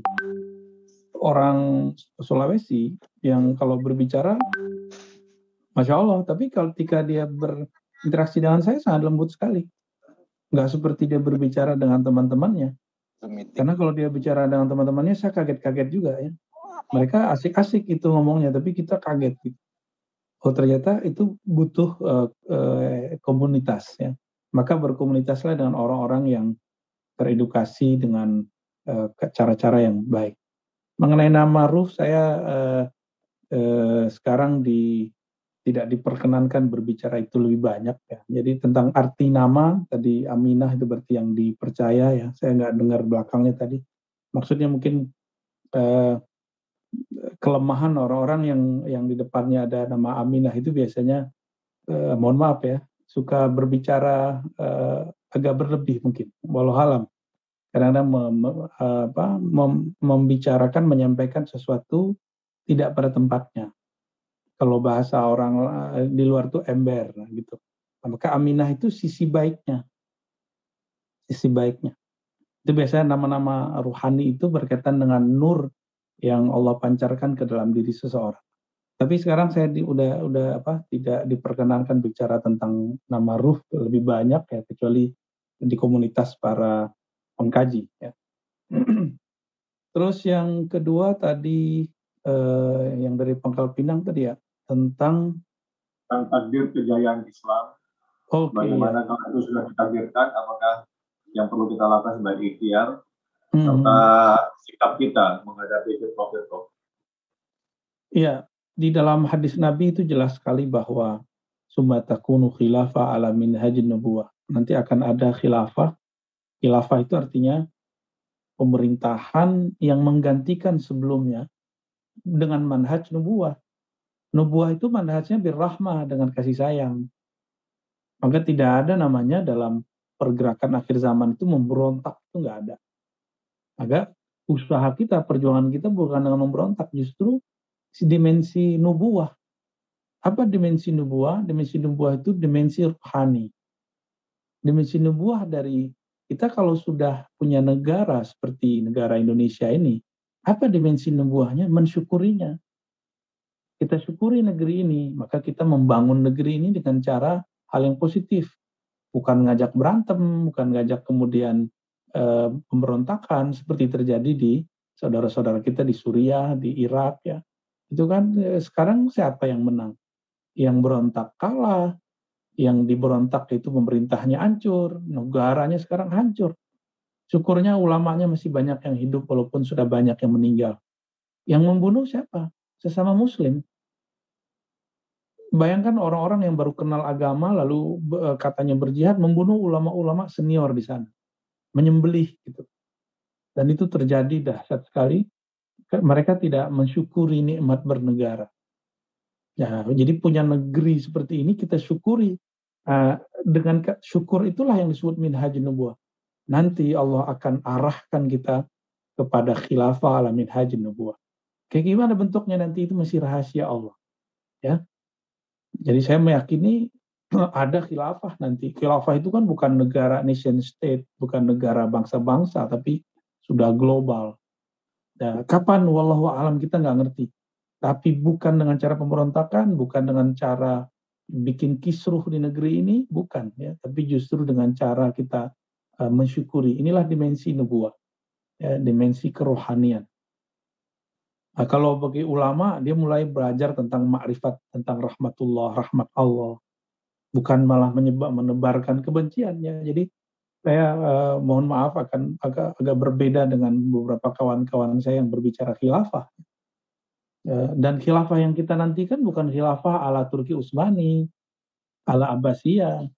orang Sulawesi yang kalau berbicara, masya Allah. Tapi kalau ketika dia berinteraksi dengan saya sangat lembut sekali. Nggak seperti dia berbicara dengan teman-temannya. Karena kalau dia bicara dengan teman-temannya, saya kaget-kaget juga ya. Mereka asik-asik itu ngomongnya, tapi kita kaget. Gitu. Oh ternyata itu butuh uh, uh, komunitas ya. Maka berkomunitaslah dengan orang-orang yang teredukasi dengan eh, cara-cara uh, yang baik. Mengenai nama Ruh, saya uh, uh, sekarang di tidak diperkenankan berbicara itu lebih banyak ya. Jadi tentang arti nama tadi Aminah itu berarti yang dipercaya ya. Saya nggak dengar belakangnya tadi. Maksudnya mungkin uh, kelemahan orang-orang yang yang di depannya ada nama Aminah itu biasanya eh, mohon maaf ya suka berbicara eh, agak berlebih mungkin walau halam kadang-kadang mem, apa, mem, membicarakan menyampaikan sesuatu tidak pada tempatnya. Kalau bahasa orang eh, di luar tuh ember gitu. Maka Aminah itu sisi baiknya. Sisi baiknya. Itu biasanya nama-nama ruhani itu berkaitan dengan nur yang Allah pancarkan ke dalam diri seseorang. Tapi sekarang saya di, udah udah apa tidak diperkenankan bicara tentang nama ruh lebih banyak ya kecuali di komunitas para pengkaji ya. Terus yang kedua tadi eh, yang dari Pangkal Pinang tadi ya tentang tentang takdir kejayaan Islam. Oh, Bagaimana kalau itu sudah ditakdirkan, apakah yang perlu kita lakukan sebagai ikhtiar. Serta sikap kita menghadapi firqah-firqah. Iya, di dalam hadis Nabi itu jelas sekali bahwa sumatakunu khilafah ala minhajin nubuwah. Nanti akan ada khilafah. Khilafah itu artinya pemerintahan yang menggantikan sebelumnya dengan manhaj nubuah. Nubuah itu manhajnya birrahmah dengan kasih sayang. Maka tidak ada namanya dalam pergerakan akhir zaman itu memberontak itu nggak ada. Maka usaha kita, perjuangan kita bukan dengan memberontak, justru si dimensi nubuah. Apa dimensi nubuah? Dimensi nubuah itu dimensi rohani. Dimensi nubuah dari kita kalau sudah punya negara seperti negara Indonesia ini, apa dimensi nubuahnya? Mensyukurinya. Kita syukuri negeri ini, maka kita membangun negeri ini dengan cara hal yang positif. Bukan ngajak berantem, bukan ngajak kemudian pemberontakan seperti terjadi di saudara-saudara kita di Suriah, di Irak ya. Itu kan eh, sekarang siapa yang menang? Yang berontak kalah, yang diberontak itu pemerintahnya hancur, negaranya sekarang hancur. Syukurnya ulamanya masih banyak yang hidup walaupun sudah banyak yang meninggal. Yang membunuh siapa? Sesama muslim. Bayangkan orang-orang yang baru kenal agama lalu eh, katanya berjihad membunuh ulama-ulama senior di sana menyembelih gitu. Dan itu terjadi dahsyat sekali. Mereka tidak mensyukuri nikmat bernegara. Ya, jadi punya negeri seperti ini kita syukuri. Uh, dengan syukur itulah yang disebut minhaj nubuah. Nanti Allah akan arahkan kita kepada khilafah ala minhaj nubuah. Kayak gimana bentuknya nanti itu masih rahasia Allah. Ya. Jadi saya meyakini ada khilafah nanti. Khilafah itu kan bukan negara nation state, bukan negara bangsa-bangsa, tapi sudah global. Ya, kapan wallahu alam kita nggak ngerti. Tapi bukan dengan cara pemberontakan, bukan dengan cara bikin kisruh di negeri ini, bukan ya. Tapi justru dengan cara kita uh, mensyukuri. Inilah dimensi nubuah, ya, dimensi kerohanian. Nah, kalau bagi ulama, dia mulai belajar tentang makrifat, tentang rahmatullah, rahmat Allah, bukan malah menyebab menebarkan kebenciannya. Jadi saya uh, mohon maaf akan agak agak berbeda dengan beberapa kawan-kawan saya yang berbicara khilafah. Uh, dan khilafah yang kita nantikan bukan khilafah ala Turki Utsmani, ala Abbasiyah,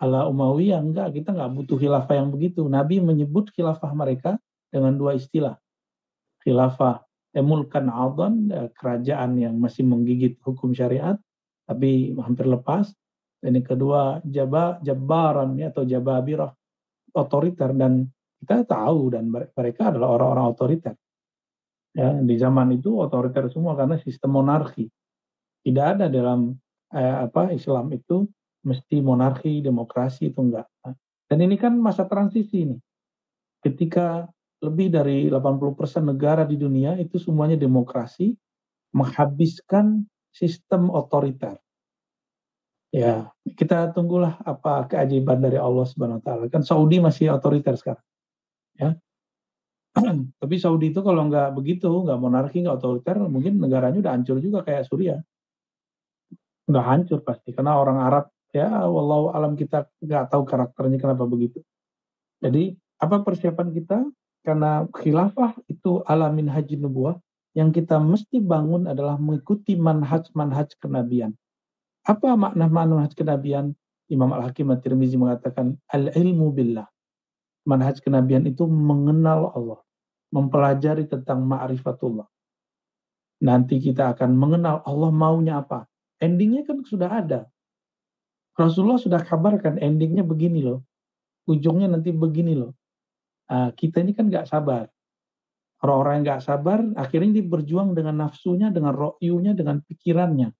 ala Umayyah enggak, kita enggak butuh khilafah yang begitu. Nabi menyebut khilafah mereka dengan dua istilah. Khilafah emulkan adhan, eh, kerajaan yang masih menggigit hukum syariat, tapi hampir lepas, dan yang kedua jaba jabaran ya, atau jababirah otoriter dan kita tahu dan mereka adalah orang-orang otoriter. Ya, di zaman itu otoriter semua karena sistem monarki. Tidak ada dalam eh, apa Islam itu mesti monarki, demokrasi itu enggak. Dan ini kan masa transisi ini. Ketika lebih dari 80% negara di dunia itu semuanya demokrasi menghabiskan sistem otoriter. Ya, kita tunggulah apa keajaiban dari Allah Subhanahu wa taala. Kan Saudi masih otoriter sekarang. Ya. Tapi Saudi itu kalau nggak begitu, nggak monarki, nggak otoriter, mungkin negaranya udah hancur juga kayak Suriah. Udah hancur pasti karena orang Arab ya wallahu alam kita nggak tahu karakternya kenapa begitu. Jadi apa persiapan kita? Karena khilafah itu alamin haji nubuah yang kita mesti bangun adalah mengikuti manhaj-manhaj kenabian apa makna manhaj kenabian? Imam Al-Hakim At-Tirmizi mengatakan al-ilmu billah. Manhaj kenabian itu mengenal Allah, mempelajari tentang ma'rifatullah. nanti kita akan mengenal Allah maunya apa. Endingnya kan sudah ada. Rasulullah sudah kabarkan endingnya begini loh. Ujungnya nanti begini loh. Nah, kita ini kan nggak sabar. Orang-orang yang nggak sabar, akhirnya dia berjuang dengan nafsunya, dengan ro'yunya, dengan pikirannya.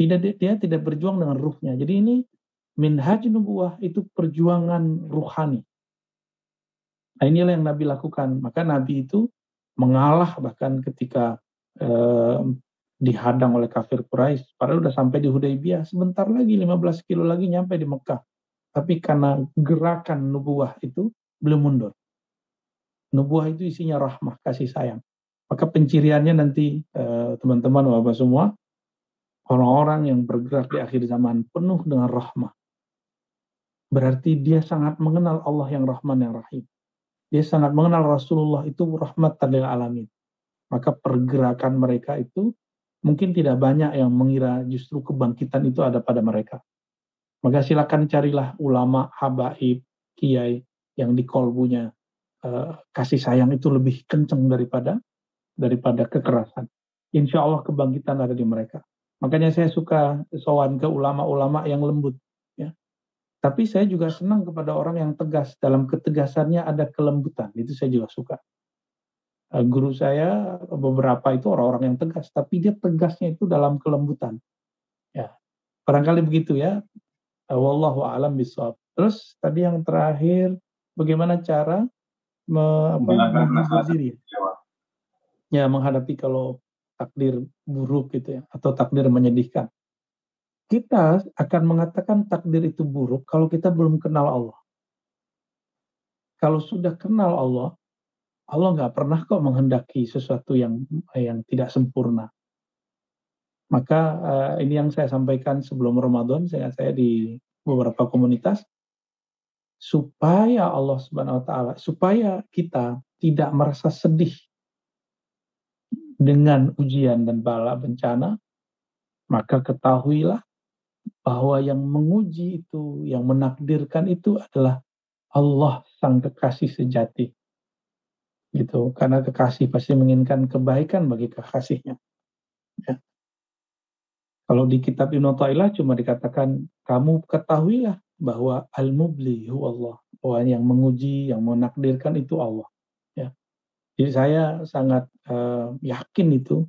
Tidak dia tidak berjuang dengan ruhnya. Jadi ini minhaj nubuah itu perjuangan ruhani. Nah, inilah yang Nabi lakukan. Maka Nabi itu mengalah bahkan ketika eh, dihadang oleh kafir Quraisy. Padahal udah sampai di Hudaybiyah, sebentar lagi 15 kilo lagi nyampe di Mekah. Tapi karena gerakan nubuah itu belum mundur. Nubuah itu isinya rahmah, kasih sayang. Maka penciriannya nanti eh, teman-teman eh, Bapak semua, orang-orang yang bergerak di akhir zaman penuh dengan rahmah. Berarti dia sangat mengenal Allah yang Rahman yang Rahim. Dia sangat mengenal Rasulullah itu rahmat lil alamin. Maka pergerakan mereka itu mungkin tidak banyak yang mengira justru kebangkitan itu ada pada mereka. Maka silakan carilah ulama, habaib, kiai yang di kolbunya uh, kasih sayang itu lebih kencang daripada daripada kekerasan. Insya Allah kebangkitan ada di mereka. Makanya saya suka sowan ke ulama-ulama yang lembut. Ya. Tapi saya juga senang kepada orang yang tegas. Dalam ketegasannya ada kelembutan. Itu saya juga suka. Eh, guru saya beberapa itu orang-orang yang tegas, tapi dia tegasnya itu dalam kelembutan. Ya, barangkali begitu ya. Eh, wallahu alam bisawab. Terus tadi yang terakhir, bagaimana cara me, menghibur diri? Ya, menghadapi kalau takdir buruk gitu ya, atau takdir menyedihkan. Kita akan mengatakan takdir itu buruk kalau kita belum kenal Allah. Kalau sudah kenal Allah, Allah nggak pernah kok menghendaki sesuatu yang yang tidak sempurna. Maka uh, ini yang saya sampaikan sebelum Ramadan, saya saya di beberapa komunitas supaya Allah Subhanahu wa taala, supaya kita tidak merasa sedih dengan ujian dan bala bencana, maka ketahuilah bahwa yang menguji itu, yang menakdirkan itu adalah Allah sang kekasih sejati. Gitu karena kekasih pasti menginginkan kebaikan bagi kekasihnya. Ya. kalau di kitab Ibnu Ta'ilah cuma dikatakan kamu ketahuilah bahwa al-mubli Allah bahwa yang menguji yang menakdirkan itu Allah jadi saya sangat uh, yakin itu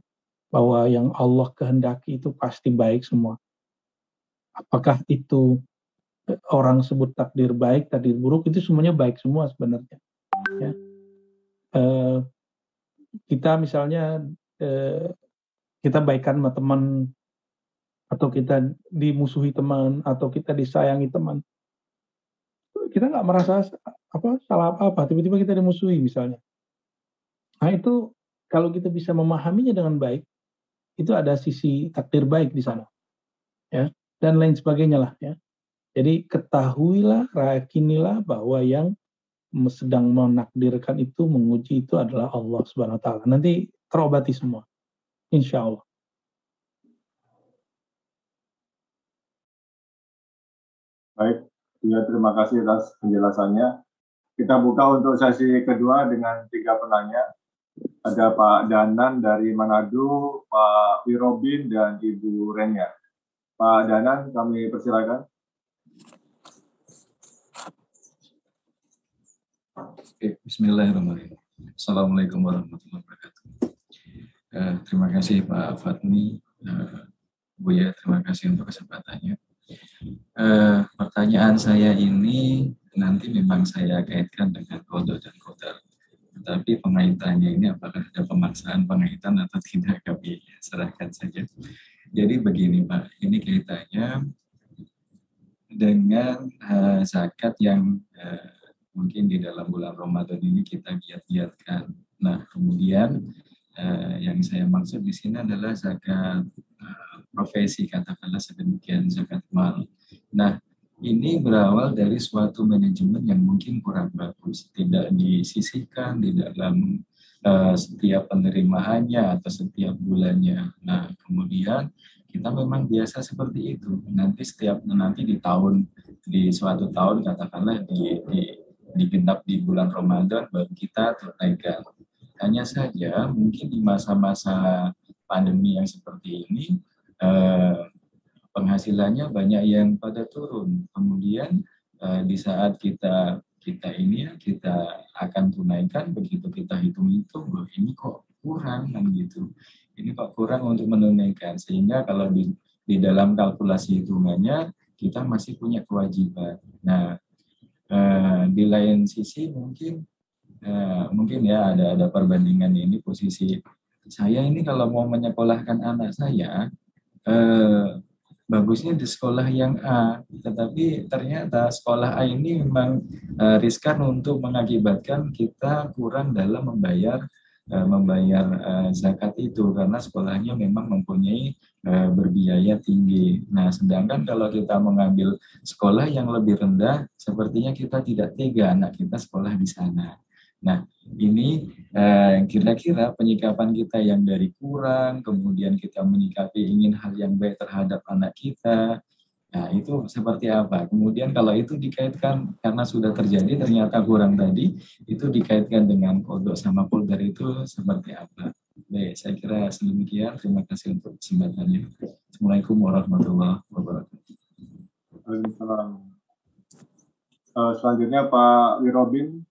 bahwa yang Allah kehendaki itu pasti baik semua. Apakah itu eh, orang sebut takdir baik takdir buruk itu semuanya baik semua sebenarnya ya. Eh, kita misalnya uh, kita baikkan sama teman atau kita dimusuhi teman atau kita disayangi teman kita nggak merasa apa salah apa tiba-tiba kita dimusuhi misalnya nah itu kalau kita bisa memahaminya dengan baik itu ada sisi takdir baik di sana ya dan lain sebagainya lah ya jadi ketahuilah yakinilah bahwa yang sedang menakdirkan itu, menguji itu adalah Allah Subhanahu wa taala. Nanti terobati semua. Insya Allah. Baik, ya, terima kasih atas penjelasannya. Kita buka untuk sesi kedua dengan tiga penanya. Ada Pak Danan dari Manado, Pak Wirobin, dan Ibu Renya. Pak Danan, kami persilakan. Bismillahirrahmanirrahim. Assalamualaikum warahmatullahi wabarakatuh. Uh, terima kasih Pak Fatmi, uh, Bu ya, terima kasih untuk kesempatannya. Uh, pertanyaan saya ini nanti memang saya kaitkan dengan kode dan kodar. Tetapi pengaitannya ini apakah ada pemaksaan pengaitan atau tidak kami serahkan saja. Jadi begini Pak, ini kaitannya dengan uh, zakat yang uh, mungkin di dalam bulan Ramadan ini kita giat-giatkan. Nah, kemudian eh, yang saya maksud di sini adalah zakat eh, profesi, katakanlah sedemikian zakat mal. Nah, ini berawal dari suatu manajemen yang mungkin kurang bagus, tidak disisihkan di dalam uh, setiap penerimaannya atau setiap bulannya. Nah, kemudian kita memang biasa seperti itu. Nanti setiap nanti di tahun di suatu tahun katakanlah di, di digenap di bulan Ramadan baru kita tunaikan. Hanya saja mungkin di masa-masa pandemi yang seperti ini eh, penghasilannya banyak yang pada turun. Kemudian eh, di saat kita kita ini ya kita akan tunaikan begitu kita hitung-hitung loh ini kok kurang kan gitu. Ini kok kurang untuk menunaikan? Sehingga kalau di di dalam kalkulasi hitungannya kita masih punya kewajiban. Nah eh, di lain sisi mungkin eh, mungkin ya ada ada perbandingan ini posisi saya ini kalau mau menyekolahkan anak saya bagusnya di sekolah yang A, tetapi ternyata sekolah A ini memang uh, riskan untuk mengakibatkan kita kurang dalam membayar uh, membayar uh, zakat itu karena sekolahnya memang mempunyai berbiaya tinggi. Nah, sedangkan kalau kita mengambil sekolah yang lebih rendah, sepertinya kita tidak tega anak kita sekolah di sana. Nah, ini eh, kira-kira eh, penyikapan kita yang dari kurang, kemudian kita menyikapi ingin hal yang baik terhadap anak kita, nah itu seperti apa? Kemudian kalau itu dikaitkan karena sudah terjadi ternyata kurang tadi, itu dikaitkan dengan kodok sama polder itu seperti apa? Baik, saya kira sedemikian. Terima kasih untuk kesempatannya. Assalamualaikum warahmatullahi wabarakatuh. Uh, selanjutnya Pak Wirobin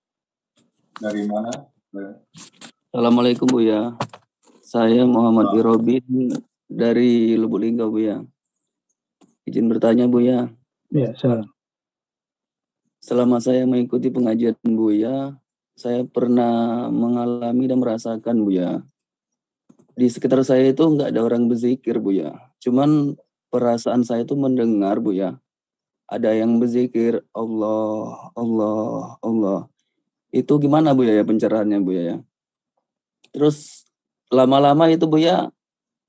dari mana? Assalamualaikum Bu ya. Saya Muhammad Irobin dari Lubuk Linggau Bu ya. Izin bertanya Bu ya. Ya, salam. Selama saya mengikuti pengajian Bu ya, saya pernah mengalami dan merasakan Bu ya. Di sekitar saya itu nggak ada orang berzikir Bu ya. Cuman perasaan saya itu mendengar Bu ya. Ada yang berzikir Allah, Allah, Allah itu gimana Bu ya pencerahannya Bu ya? Terus lama-lama itu Bu ya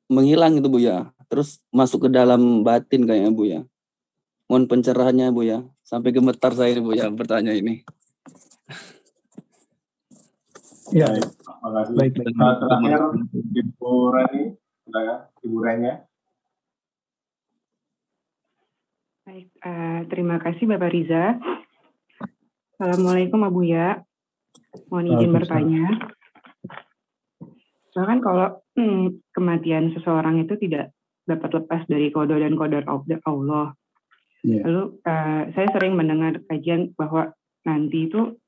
menghilang itu Bu ya. Terus masuk ke dalam batin kayaknya Bu ya. Mohon pencerahannya Bu ya. Sampai gemetar saya Bu ya bertanya ini. Ya, baik. Baik, baik. Nah, terakhir Ibu Reni, ya, Ibu Renya. Baik, uh, terima kasih Bapak Riza. Assalamualaikum Abu Ya. Mohon izin bertanya. Bahkan kalau hmm, kematian seseorang itu tidak dapat lepas dari kodo dan kodar Allah. Yeah. Lalu uh, saya sering mendengar kajian bahwa nanti itu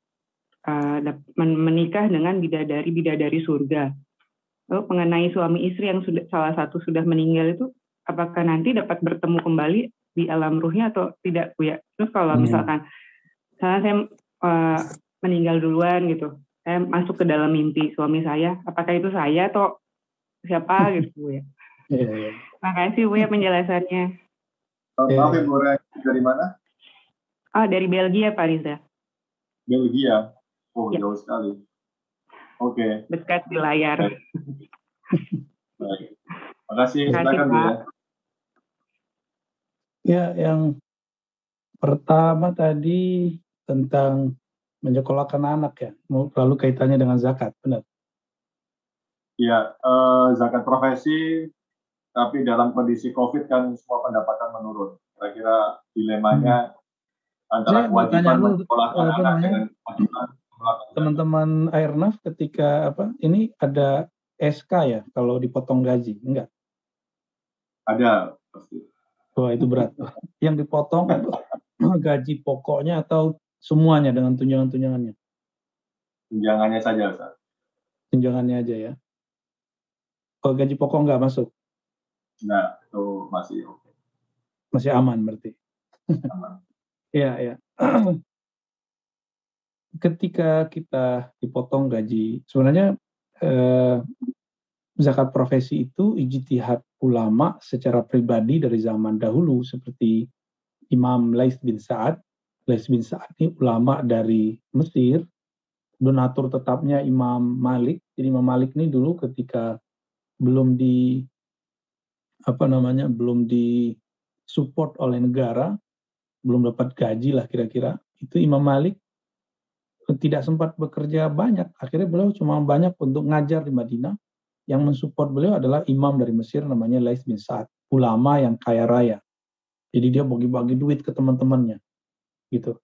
uh, menikah dengan bidadari bidadari surga. Lalu mengenai suami istri yang sudah salah satu sudah meninggal itu, apakah nanti dapat bertemu kembali di alam ruhnya atau tidak, Bu ya? Terus kalau hmm. misalkan, saya, saya uh, meninggal duluan gitu. Saya masuk ke dalam mimpi suami saya apakah itu saya atau siapa? Gitu ya. Yeah, yeah. makasih bu ya penjelasannya. Uh, maaf ibu dari mana? Oh dari Belgia Pak Riza. Belgia? Oh ya. jauh sekali. Oke. Okay. dekat di layar. Baik. Makasih silakan bu ya. Ya yang pertama tadi tentang menyekolahkan anak ya, lalu kaitannya dengan zakat, benar? Ya, eh, zakat profesi, tapi dalam kondisi COVID kan semua pendapatan menurun. Kira-kira dilemanya hmm. antara Saya kewajiban menyekolahkan anak namanya, dengan kewajiban teman-teman Airnaf ketika apa ini ada SK ya kalau dipotong gaji, enggak? Ada pasti. Wah itu berat. Yang dipotong gaji pokoknya atau Semuanya dengan tunjangan-tunjangannya. Tunjangannya saja, Ustaz. Tunjangannya aja ya. Kalau gaji pokok nggak masuk? Nah, itu masih oke. Okay. Masih aman berarti. Aman. Iya, iya. Ketika kita dipotong gaji, sebenarnya eh, zakat profesi itu ijtihad ulama secara pribadi dari zaman dahulu seperti Imam Lais bin Sa'ad Les bin Sa'ad ini ulama dari Mesir, donatur tetapnya Imam Malik. Jadi Imam Malik ini dulu ketika belum di apa namanya belum di support oleh negara, belum dapat gaji lah kira-kira. Itu Imam Malik tidak sempat bekerja banyak. Akhirnya beliau cuma banyak untuk ngajar di Madinah. Yang mensupport beliau adalah imam dari Mesir namanya Lais bin Sa'ad, ulama yang kaya raya. Jadi dia bagi-bagi duit ke teman-temannya gitu.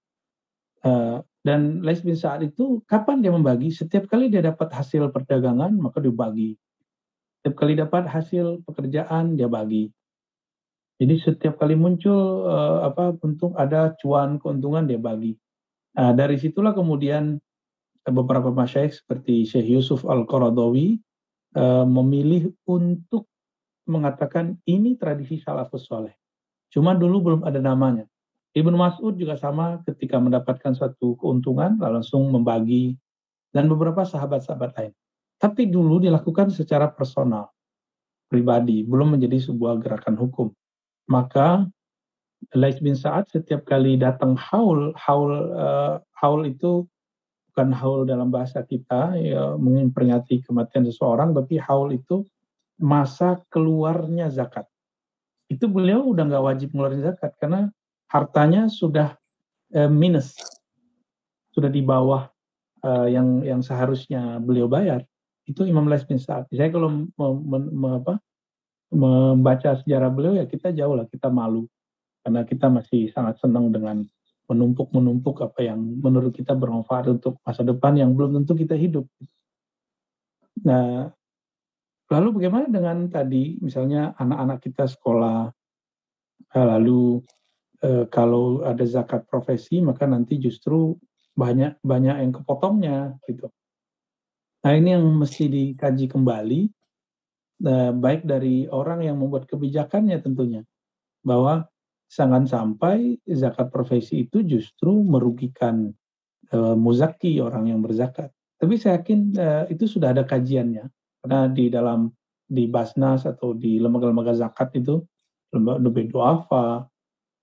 Uh, dan Lais bin Sa'ad itu kapan dia membagi? Setiap kali dia dapat hasil perdagangan maka dibagi. Setiap kali dapat hasil pekerjaan dia bagi. Jadi setiap kali muncul uh, apa untung ada cuan keuntungan dia bagi. Nah, dari situlah kemudian beberapa masyayikh seperti Syekh Yusuf Al-Qaradawi uh, memilih untuk mengatakan ini tradisi salafus soleh. Cuma dulu belum ada namanya. Ibnu Mas'ud juga sama ketika mendapatkan suatu keuntungan langsung membagi dan beberapa sahabat-sahabat lain. Tapi dulu dilakukan secara personal, pribadi, belum menjadi sebuah gerakan hukum. Maka Lais bin Sa'ad setiap kali datang haul, haul uh, haul itu bukan haul dalam bahasa kita, ya, mungkin peringati kematian seseorang, tapi haul itu masa keluarnya zakat. Itu beliau udah nggak wajib ngeluarin zakat karena hartanya sudah uh, minus, sudah di bawah uh, yang yang seharusnya beliau bayar. Itu Imam Lais bin Sa'ad. Saya kalau me, me, me, apa, membaca sejarah beliau ya kita jauh lah kita malu karena kita masih sangat senang dengan menumpuk-menumpuk apa yang menurut kita bermanfaat untuk masa depan yang belum tentu kita hidup. Nah, lalu bagaimana dengan tadi misalnya anak-anak kita sekolah, eh, lalu eh, kalau ada zakat profesi maka nanti justru banyak banyak yang kepotongnya gitu. Nah ini yang mesti dikaji kembali eh, baik dari orang yang membuat kebijakannya tentunya bahwa jangan sampai zakat profesi itu justru merugikan eh, muzaki orang yang berzakat. Tapi saya yakin eh, itu sudah ada kajiannya karena di dalam di Basnas atau di lembaga-lembaga zakat itu lembaga Duafa,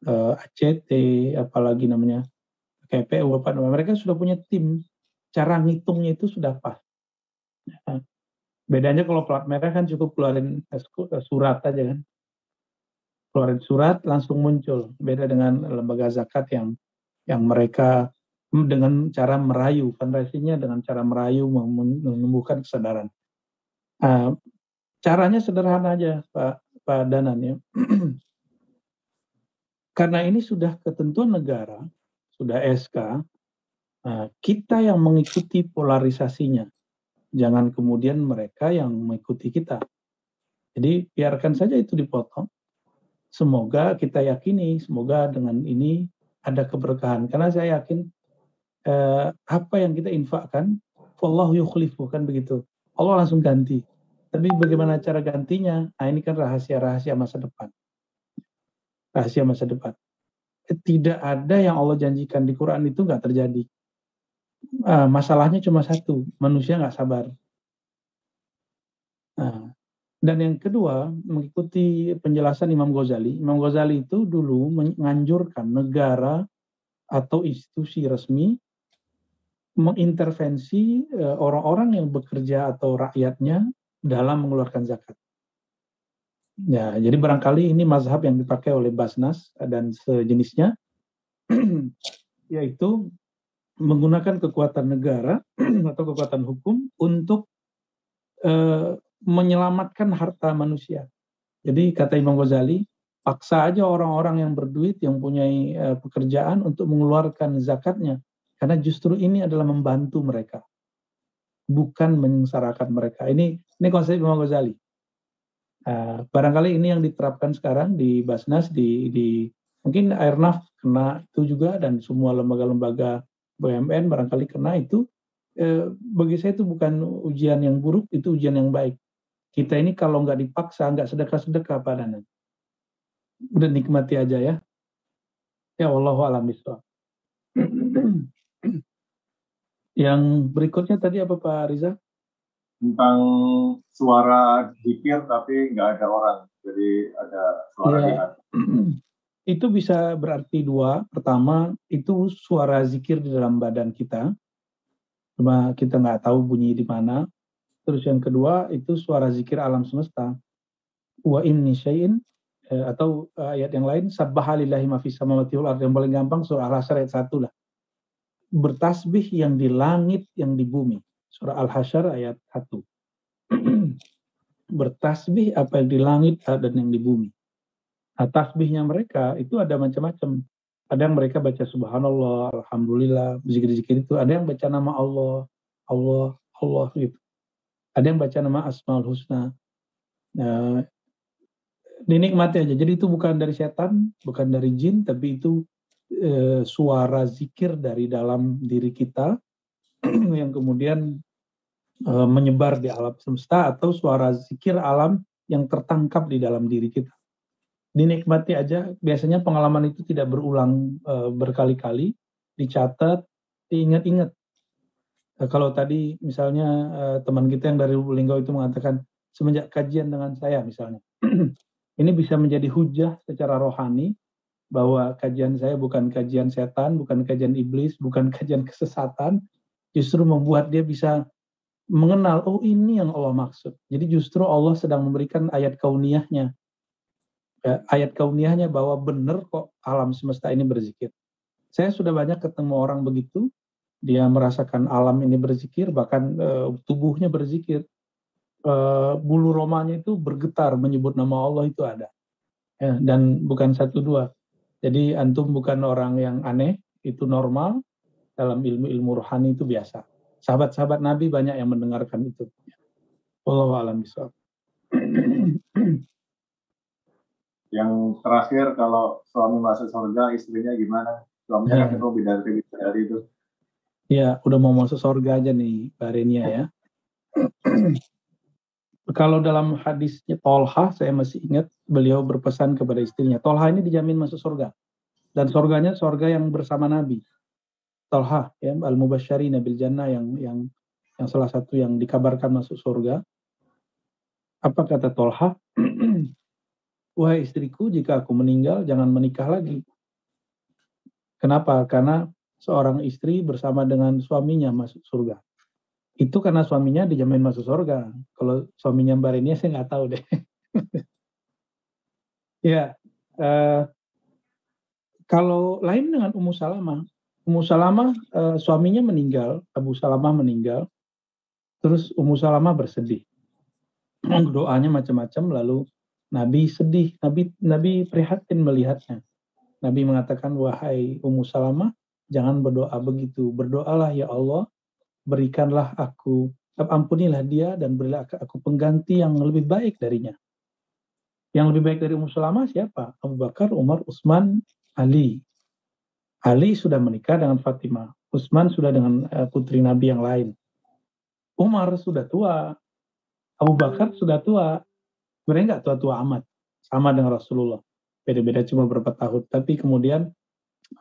eh, ACT, apalagi namanya KPU apa namanya mereka sudah punya tim cara ngitungnya itu sudah pas. Ya. Bedanya kalau plat merah kan cukup keluarin eh, eh, surat aja kan. Keluarin surat langsung muncul. Beda dengan lembaga zakat yang yang mereka dengan cara merayu, fundraisingnya dengan cara merayu menumbuhkan kesadaran. Uh, caranya sederhana aja Pak Pak Danan ya. Karena ini sudah ketentuan negara, sudah SK, nah, kita yang mengikuti polarisasinya jangan kemudian mereka yang mengikuti kita. Jadi biarkan saja itu dipotong. Semoga kita yakini, semoga dengan ini ada keberkahan. Karena saya yakin eh, apa yang kita infakkan, Allah yukhlif, bukan begitu. Allah langsung ganti. Tapi bagaimana cara gantinya? Nah ini kan rahasia-rahasia masa depan. Rahasia masa depan. Tidak ada yang Allah janjikan di Quran itu nggak terjadi uh, masalahnya cuma satu, manusia nggak sabar. Nah, dan yang kedua, mengikuti penjelasan Imam Ghazali. Imam Ghazali itu dulu menganjurkan negara atau institusi resmi mengintervensi eh, orang-orang yang bekerja atau rakyatnya dalam mengeluarkan zakat. Ya, jadi barangkali ini mazhab yang dipakai oleh Basnas dan sejenisnya, yaitu menggunakan kekuatan negara atau kekuatan hukum untuk uh, menyelamatkan harta manusia. Jadi kata Imam Ghazali, paksa aja orang-orang yang berduit yang punya uh, pekerjaan untuk mengeluarkan zakatnya karena justru ini adalah membantu mereka bukan menyengsarakan mereka. Ini ini konsep Imam Ghazali. Uh, barangkali ini yang diterapkan sekarang di Basnas di di mungkin Airnaf kena itu juga dan semua lembaga-lembaga BUMN barangkali kena itu eh, bagi saya itu bukan ujian yang buruk itu ujian yang baik. Kita ini kalau nggak dipaksa nggak sedekah-sedekah padahal udah nikmati aja ya. Ya Allah alam yang berikutnya tadi apa Pak Riza tentang suara zikir tapi nggak ada orang jadi ada suara ya. itu bisa berarti dua. Pertama, itu suara zikir di dalam badan kita. Cuma kita nggak tahu bunyi di mana. Terus yang kedua, itu suara zikir alam semesta. Wa inni syai'in eh, atau eh, ayat yang lain sabbahalillahi ma fis samawati wal yang paling gampang surah Al-Hasyr ayat 1 lah. Bertasbih yang di langit yang di bumi. Surah Al-Hasyr ayat 1. Bertasbih apa yang di langit dan yang di bumi. Nah, tasbihnya mereka itu ada macam-macam. ada yang mereka baca subhanallah, alhamdulillah, zikir-zikir itu. Ada yang baca nama Allah, Allah, Allah gitu. Ada yang baca nama Asmaul Husna. Nah, dinikmati aja. Jadi itu bukan dari setan, bukan dari jin, tapi itu e, suara zikir dari dalam diri kita yang kemudian e, menyebar di alam semesta atau suara zikir alam yang tertangkap di dalam diri kita. Dinikmati aja. Biasanya pengalaman itu tidak berulang e, berkali-kali, dicatat, diingat-ingat. E, kalau tadi misalnya e, teman kita yang dari Linggo itu mengatakan semenjak kajian dengan saya misalnya. Ini bisa menjadi hujah secara rohani bahwa kajian saya bukan kajian setan, bukan kajian iblis, bukan kajian kesesatan, justru membuat dia bisa mengenal, oh ini yang Allah maksud. Jadi justru Allah sedang memberikan ayat kauniyahnya. Ya, ayat kauniyahnya bahwa benar kok alam semesta ini berzikir. Saya sudah banyak ketemu orang begitu, dia merasakan alam ini berzikir, bahkan uh, tubuhnya berzikir. Eh, bulu romanya itu bergetar menyebut nama Allah itu ada. Ya, dan bukan satu dua. Jadi antum bukan orang yang aneh, itu normal. Dalam ilmu-ilmu rohani itu biasa. Sahabat-sahabat Nabi banyak yang mendengarkan itu. Allah alam bisawab. Yang terakhir kalau suami masuk surga, istrinya gimana? Suaminya ya. kan beda dari itu. Ya, udah mau masuk surga aja nih, Barenia ya kalau dalam hadisnya Tolha, saya masih ingat beliau berpesan kepada istrinya, Tolha ini dijamin masuk surga. Dan surganya surga yang bersama Nabi. Tolha, ya, Al-Mubashari Nabil Jannah yang, yang, yang salah satu yang dikabarkan masuk surga. Apa kata Tolha? Wahai istriku, jika aku meninggal, jangan menikah lagi. Kenapa? Karena seorang istri bersama dengan suaminya masuk surga itu karena suaminya dijamin masuk surga. Kalau suaminya Mbak saya nggak tahu deh. ya, uh, kalau lain dengan Ummu Salamah, Ummu Salamah uh, suaminya meninggal, Abu Salamah meninggal, terus Ummu Salamah bersedih. Doanya macam-macam, lalu Nabi sedih, Nabi Nabi prihatin melihatnya. Nabi mengatakan, wahai Ummu Salamah, jangan berdoa begitu, berdoalah ya Allah berikanlah aku, ampunilah dia dan berilah aku pengganti yang lebih baik darinya. Yang lebih baik dari Ummu Salamah siapa? Abu Bakar, Umar, Utsman, Ali. Ali sudah menikah dengan Fatimah. Utsman sudah dengan uh, putri Nabi yang lain. Umar sudah tua. Abu Bakar sudah tua. Sebenarnya nggak tua-tua amat. Sama dengan Rasulullah. Beda-beda cuma berapa tahun. Tapi kemudian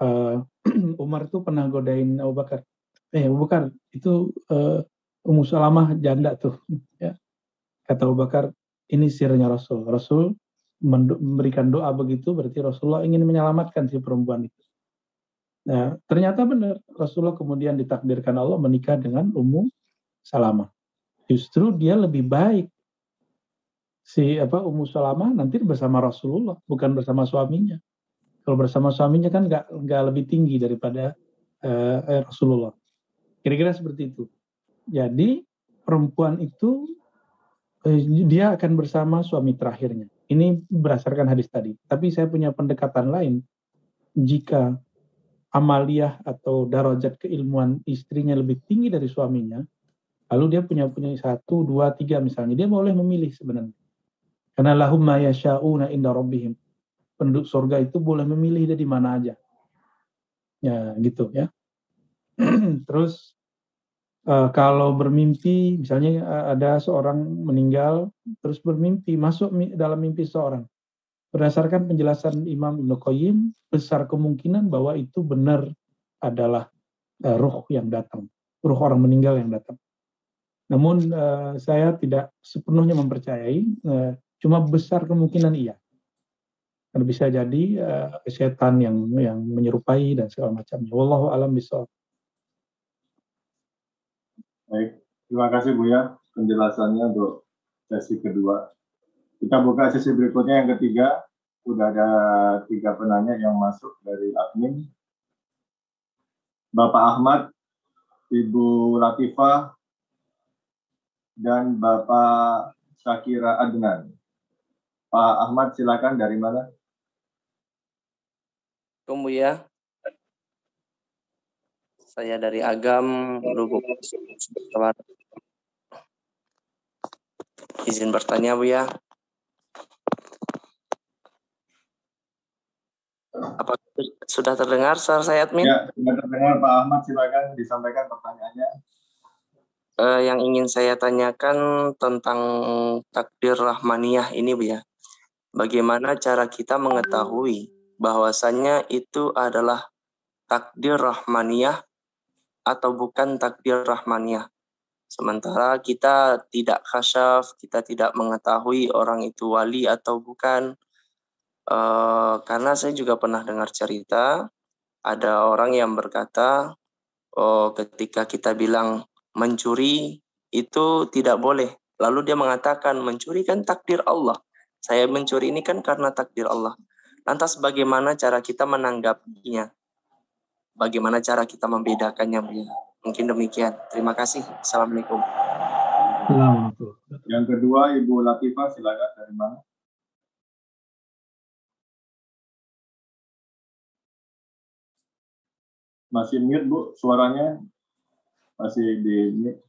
uh, Umar itu pernah godain Abu Bakar eh Abu Bakar itu uh, Ummu Salamah janda tuh ya. Kata Abu Bakar ini sirnya Rasul. Rasul memberikan doa begitu berarti Rasulullah ingin menyelamatkan si perempuan itu. Nah, ternyata benar Rasulullah kemudian ditakdirkan Allah menikah dengan Ummu Salamah. Justru dia lebih baik si apa Ummu Salamah nanti bersama Rasulullah bukan bersama suaminya. Kalau bersama suaminya kan nggak nggak lebih tinggi daripada uh, Rasulullah. Kira-kira seperti itu. Jadi perempuan itu eh, dia akan bersama suami terakhirnya. Ini berdasarkan hadis tadi. Tapi saya punya pendekatan lain. Jika amaliyah atau darajat keilmuan istrinya lebih tinggi dari suaminya, lalu dia punya punya satu, dua, tiga misalnya, dia boleh memilih sebenarnya. Karena lahum ma yasha'una inda rabbihim. Penduduk surga itu boleh memilih dari mana aja. Ya, gitu ya. Terus uh, kalau bermimpi, misalnya uh, ada seorang meninggal, terus bermimpi, masuk dalam mimpi seorang. Berdasarkan penjelasan Imam Ibn Qayyim, besar kemungkinan bahwa itu benar adalah uh, ruh yang datang, ruh orang meninggal yang datang. Namun uh, saya tidak sepenuhnya mempercayai, uh, cuma besar kemungkinan iya. Karena bisa jadi uh, setan yang yang menyerupai dan segala macamnya. Wallahu alam bisawab. Baik, terima kasih Bu ya penjelasannya untuk sesi kedua. Kita buka sesi berikutnya yang ketiga. Sudah ada tiga penanya yang masuk dari admin. Bapak Ahmad, Ibu Latifah, dan Bapak Syakira Adnan. Pak Ahmad silakan dari mana? Tunggu ya. Saya dari Agam, Lubuk. Izin bertanya, Bu ya. Apa sudah terdengar suara saya, admin? Ya, sudah terdengar Pak Ahmad. Silakan disampaikan pertanyaannya. Uh, yang ingin saya tanyakan tentang takdir rahmaniyah ini, Bu ya. Bagaimana cara kita mengetahui bahwasannya itu adalah takdir rahmaniyah atau bukan takdir rahmaniyah. Sementara kita tidak khasyaf, kita tidak mengetahui orang itu wali atau bukan. Uh, karena saya juga pernah dengar cerita, ada orang yang berkata, oh ketika kita bilang mencuri itu tidak boleh. Lalu dia mengatakan mencuri kan takdir Allah. Saya mencuri ini kan karena takdir Allah. Lantas bagaimana cara kita menanggapinya? bagaimana cara kita membedakannya Mungkin demikian. Terima kasih. Assalamualaikum. Yang kedua Ibu Latifah silakan dari mana? Masih mute Bu, suaranya masih di mute.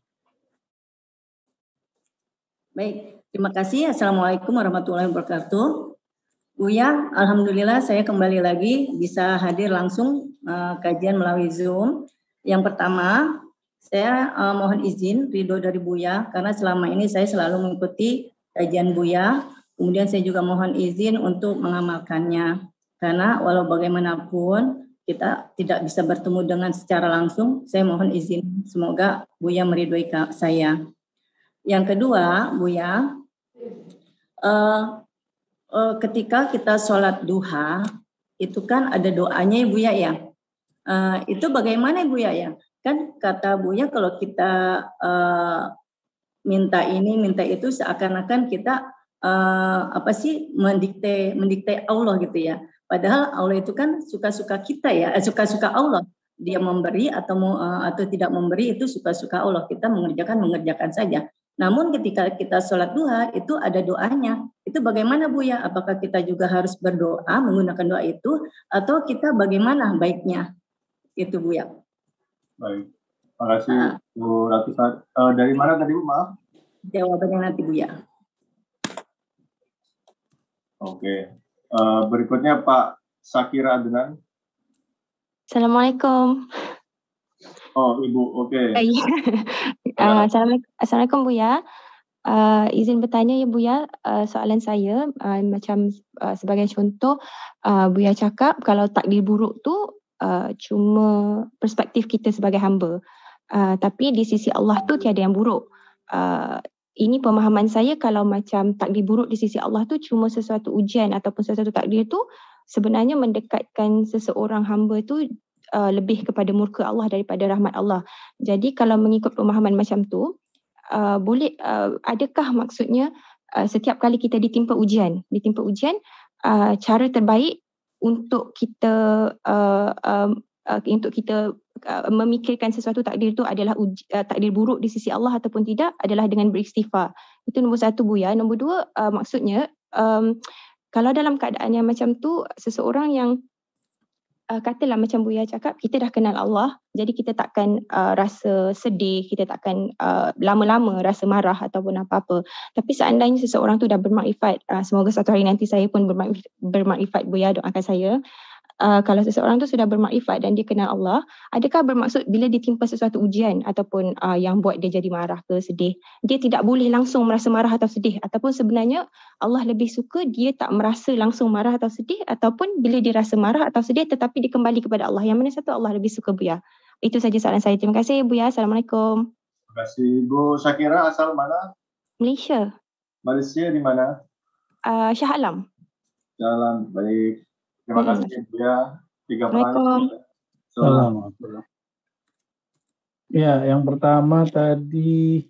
Baik, terima kasih. Assalamualaikum warahmatullahi wabarakatuh. Buya, Alhamdulillah saya kembali lagi bisa hadir langsung uh, kajian melalui Zoom. Yang pertama, saya uh, mohon izin ridho dari Buya karena selama ini saya selalu mengikuti kajian Buya. Kemudian saya juga mohon izin untuk mengamalkannya. Karena walau bagaimanapun kita tidak bisa bertemu dengan secara langsung, saya mohon izin. Semoga Buya meridhoi saya. Yang kedua, Buya, uh, uh, ketika kita sholat duha itu kan ada doanya ibu ya ya uh, itu bagaimana ibu ya kan kata bu ya kalau kita uh, minta ini minta itu seakan-akan kita uh, apa sih mendikte mendikte Allah gitu ya padahal Allah itu kan suka-suka kita ya suka-suka Allah dia memberi atau uh, atau tidak memberi itu suka-suka Allah kita mengerjakan mengerjakan saja namun ketika kita sholat duha itu ada doanya. Itu bagaimana Bu ya? Apakah kita juga harus berdoa menggunakan doa itu atau kita bagaimana baiknya? Itu Bu ya. Baik. Terima kasih uh, Bu Latifah. Uh, dari mana tadi Bu? Maaf. Jawabannya nanti Bu ya. Oke. Uh, berikutnya Pak Sakira Adnan. Assalamualaikum. Oh, Ibu, oke. Okay. uh, Assalamualaikum, Assalamualaikum Bu ya. Uh, izin bertanya ya Bu ya, uh, soalan saya uh, macam uh, sebagai contoh uh, Bu ya cakap kalau takdir buruk tu uh, cuma perspektif kita sebagai hamba. Uh, tapi di sisi Allah tu tiada yang buruk. Uh, ini pemahaman saya kalau macam takdir buruk di sisi Allah tu cuma sesuatu ujian ataupun sesuatu takdir tu sebenarnya mendekatkan seseorang hamba tu uh, lebih kepada murka Allah daripada rahmat Allah. Jadi kalau mengikut pemahaman macam tu, uh, boleh uh, adakah maksudnya uh, setiap kali kita ditimpa ujian, ditimpa ujian, uh, cara terbaik untuk kita uh, um, uh, untuk kita uh, memikirkan sesuatu takdir tu adalah uji, uh, takdir buruk di sisi Allah ataupun tidak adalah dengan beristighfar. Itu nombor satu Bu ya. Nombor dua uh, maksudnya um, kalau dalam keadaan yang macam tu seseorang yang uh, katalah macam Buya cakap kita dah kenal Allah jadi kita takkan uh, rasa sedih kita takkan uh, lama-lama rasa marah ataupun apa-apa tapi seandainya seseorang tu dah bermakrifat uh, semoga satu hari nanti saya pun bermakrifat Buya doakan saya uh, kalau seseorang tu sudah bermakrifat dan dia kenal Allah, adakah bermaksud bila ditimpa sesuatu ujian ataupun uh, yang buat dia jadi marah ke sedih, dia tidak boleh langsung merasa marah atau sedih ataupun sebenarnya Allah lebih suka dia tak merasa langsung marah atau sedih ataupun bila dia rasa marah atau sedih tetapi dia kembali kepada Allah. Yang mana satu Allah lebih suka Buya? Itu saja soalan saya. Terima kasih Buya. Assalamualaikum. Terima kasih. Bu Syakira asal mana? Malaysia. Malaysia di mana? Uh, Shah Alam. Shah Alam. Baik. Terima hmm. kasih ya. Tiga Assalamualaikum. Ya, yang pertama tadi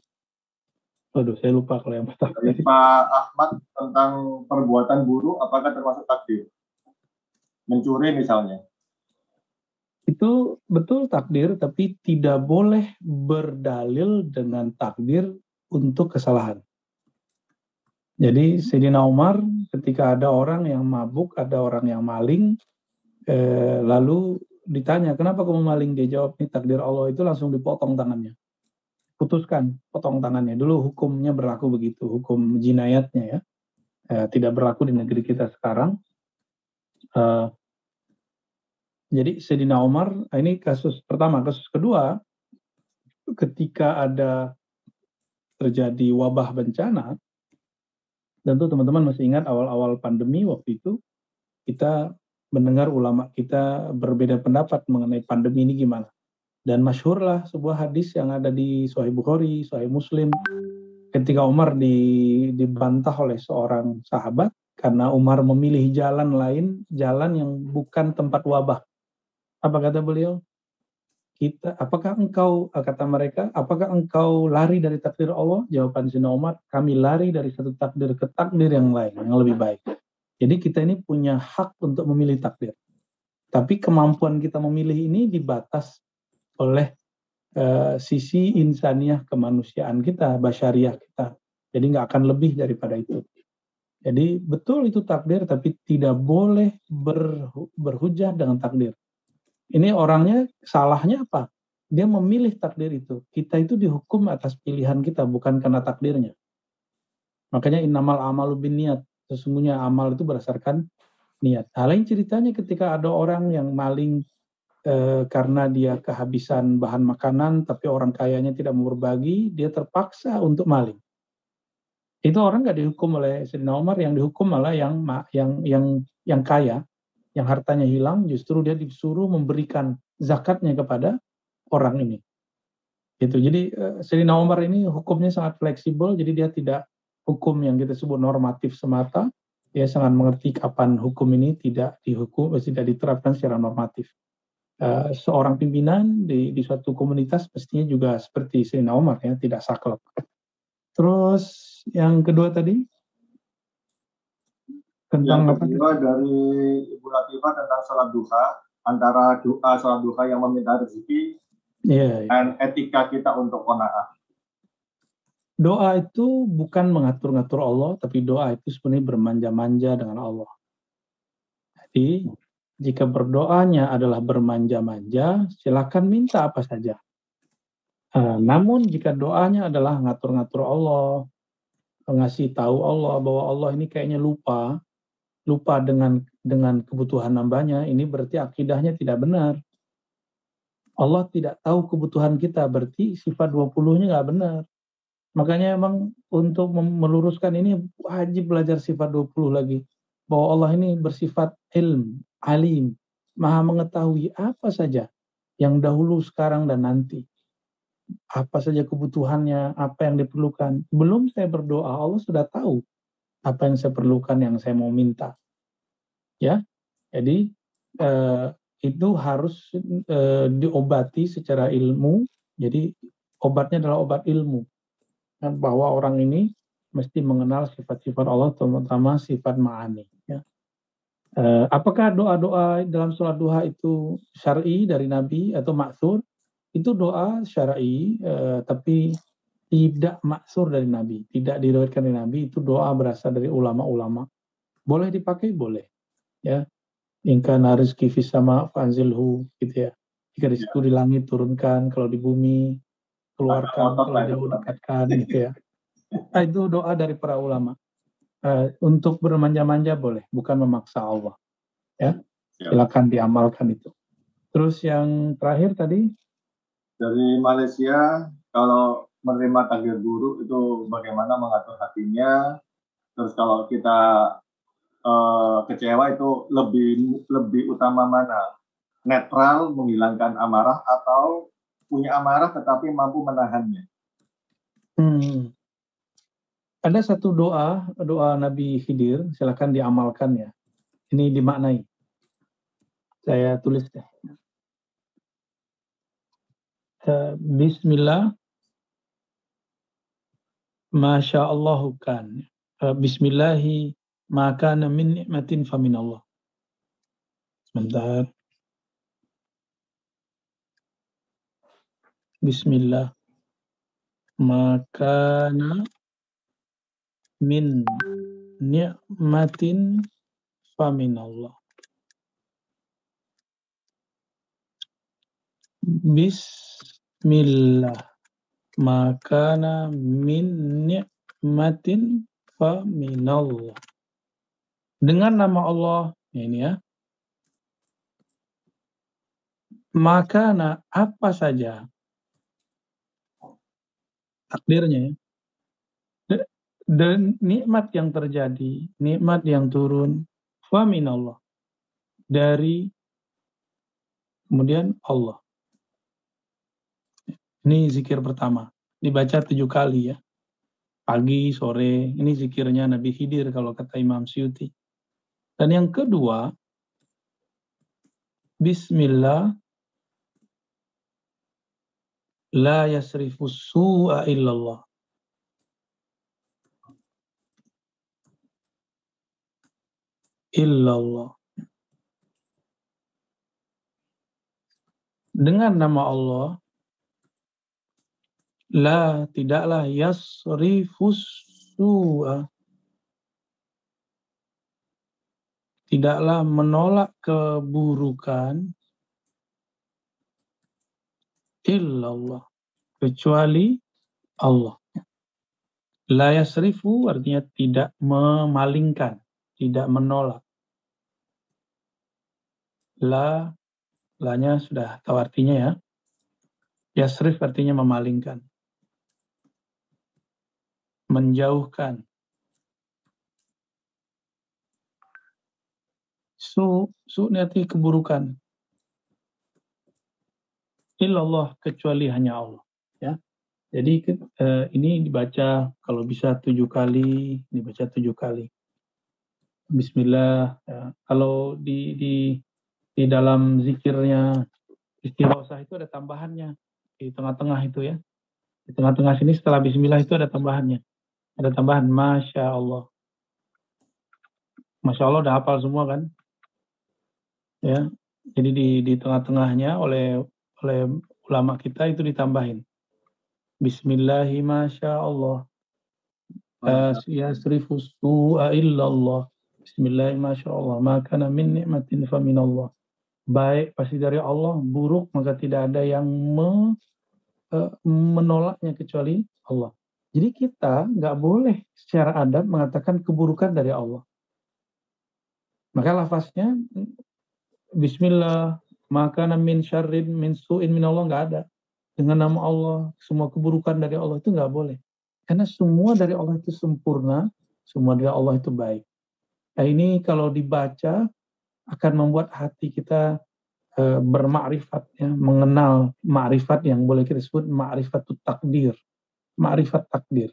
Waduh, saya lupa kalau yang pertama. Dari Pak Ahmad tentang perbuatan buruk, apakah termasuk takdir? Mencuri misalnya. Itu betul takdir, tapi tidak boleh berdalil dengan takdir untuk kesalahan. Jadi Sayyidina Umar ketika ada orang yang mabuk, ada orang yang maling, eh, lalu ditanya, kenapa kamu maling? Dia jawab, ini takdir Allah itu langsung dipotong tangannya. Putuskan, potong tangannya. Dulu hukumnya berlaku begitu, hukum jinayatnya ya. Eh, tidak berlaku di negeri kita sekarang. Eh, jadi Sedina Omar, ini kasus pertama. Kasus kedua, ketika ada terjadi wabah bencana, tentu teman-teman masih ingat awal-awal pandemi waktu itu, kita mendengar ulama kita berbeda pendapat mengenai pandemi ini gimana. Dan masyhurlah sebuah hadis yang ada di Sahih Bukhari, Sahih Muslim, ketika Umar di, dibantah oleh seorang sahabat karena Umar memilih jalan lain, jalan yang bukan tempat wabah. Apa kata beliau? Kita, apakah engkau kata mereka, apakah engkau lari dari takdir Allah? Jawaban Sina Umar, kami lari dari satu takdir ke takdir yang lain, yang lebih baik. Jadi kita ini punya hak untuk memilih takdir. Tapi kemampuan kita memilih ini dibatas oleh uh, sisi insaniah kemanusiaan kita, basyariah kita. Jadi nggak akan lebih daripada itu. Jadi betul itu takdir, tapi tidak boleh ber, berhujah dengan takdir. Ini orangnya salahnya apa? Dia memilih takdir itu. Kita itu dihukum atas pilihan kita, bukan karena takdirnya. Makanya innamal amalu bin niat sesungguhnya amal itu berdasarkan niat. Hal lain ceritanya ketika ada orang yang maling e, karena dia kehabisan bahan makanan, tapi orang kayanya tidak mau berbagi, dia terpaksa untuk maling. Itu orang nggak dihukum oleh Sayyidina Umar, yang dihukum malah yang yang yang yang kaya, yang hartanya hilang, justru dia disuruh memberikan zakatnya kepada orang ini. Itu. Jadi eh, Sayyidina Umar ini hukumnya sangat fleksibel, jadi dia tidak hukum yang kita sebut normatif semata, dia sangat mengerti kapan hukum ini tidak dihukum, eh, tidak diterapkan secara normatif. Uh, seorang pimpinan di, di suatu komunitas pastinya juga seperti Sayyidina Umar ya, tidak saklek. Terus yang kedua tadi tentang yang kedua apa? dari Ibu Latifah tentang sholat duha antara doa sholat duha yang meminta rezeki yeah, yeah. dan etika kita untuk kona'ah doa itu bukan mengatur-ngatur Allah, tapi doa itu sebenarnya bermanja-manja dengan Allah. Jadi, jika berdoanya adalah bermanja-manja, silakan minta apa saja. Uh, namun jika doanya adalah ngatur-ngatur Allah, ngasih tahu Allah bahwa Allah ini kayaknya lupa, lupa dengan dengan kebutuhan nambahnya, ini berarti akidahnya tidak benar. Allah tidak tahu kebutuhan kita, berarti sifat 20-nya nggak benar. Makanya emang untuk meluruskan ini wajib belajar sifat 20 lagi. Bahwa Allah ini bersifat ilm, alim, maha mengetahui apa saja yang dahulu, sekarang, dan nanti. Apa saja kebutuhannya, apa yang diperlukan. Belum saya berdoa, Allah sudah tahu apa yang saya perlukan, yang saya mau minta. Ya, jadi eh, itu harus eh, diobati secara ilmu. Jadi obatnya adalah obat ilmu bahwa orang ini mesti mengenal sifat-sifat Allah, terutama sifat ma'ani. Ya. Eh, apakah doa-doa dalam sholat duha itu syar'i dari Nabi atau maksur? Itu doa syar'i, eh, tapi tidak maksur dari Nabi, tidak diriwayatkan dari Nabi. Itu doa berasal dari ulama-ulama. Boleh dipakai, boleh. Ya, Inka narizki sama fanzilhu, gitu ya. Jika di situ di langit turunkan, kalau di bumi keluarkan kalau jauh dekatkan gitu ya. Nah, itu doa dari para ulama. Uh, untuk bermanja-manja boleh, bukan memaksa Allah. Ya, ya, silakan diamalkan itu. Terus yang terakhir tadi dari Malaysia, kalau menerima takdir buruk itu bagaimana mengatur hatinya. Terus kalau kita uh, kecewa itu lebih lebih utama mana? Netral, menghilangkan amarah atau punya amarah tetapi mampu menahannya. Hmm. Ada satu doa, doa Nabi Khidir, silakan diamalkan ya. Ini dimaknai. Saya tulis deh. Uh, Bismillah. Masya Allah kan. Uh, Bismillahi maka min nikmatin famin Allah. Sebentar. Bismillah. Makana min ni'matin faminallah. Bismillah. Makana min ni'matin fa minallah. Dengan nama Allah, ini ya. Makana apa saja takdirnya ya. Dan nikmat yang terjadi, nikmat yang turun, fa minallah. Dari kemudian Allah. Ini zikir pertama. Dibaca tujuh kali ya. Pagi, sore. Ini zikirnya Nabi Khidir kalau kata Imam Syuti. Dan yang kedua, Bismillah la yasrifus su'a illallah. Illallah. Dengan nama Allah, la tidaklah yasrifus su'a. Tidaklah menolak keburukan illallah kecuali Allah. La yasrifu artinya tidak memalingkan, tidak menolak. La, lanya sudah tahu artinya ya. Yasrif artinya memalingkan. Menjauhkan. Su, su artinya keburukan. Illallah kecuali hanya Allah ya. Jadi eh, ini dibaca kalau bisa tujuh kali dibaca tujuh kali. Bismillah ya. kalau di di di dalam zikirnya istighosah itu ada tambahannya. Di tengah-tengah itu ya. Di tengah-tengah sini setelah Bismillah itu ada tambahannya ada tambahan Masya Allah Masya Allah udah hafal semua kan ya jadi di di tengah-tengahnya oleh oleh ulama kita itu ditambahin. Bismillahi masya Allah. Yasrifu su'a illallah. Bismillahi masya Allah. Maka min ni'matin fa Allah. Baik pasti dari Allah, buruk maka tidak ada yang me, uh, menolaknya kecuali Allah. Jadi kita nggak boleh secara adab mengatakan keburukan dari Allah. Maka lafaznya Bismillah, maka min syarrin min su'in min Allah nggak ada. Dengan nama Allah, semua keburukan dari Allah itu nggak boleh. Karena semua dari Allah itu sempurna, semua dari Allah itu baik. Nah ini kalau dibaca akan membuat hati kita e, bermakrifat, ya, mengenal makrifat yang boleh kita sebut makrifat takdir, makrifat takdir.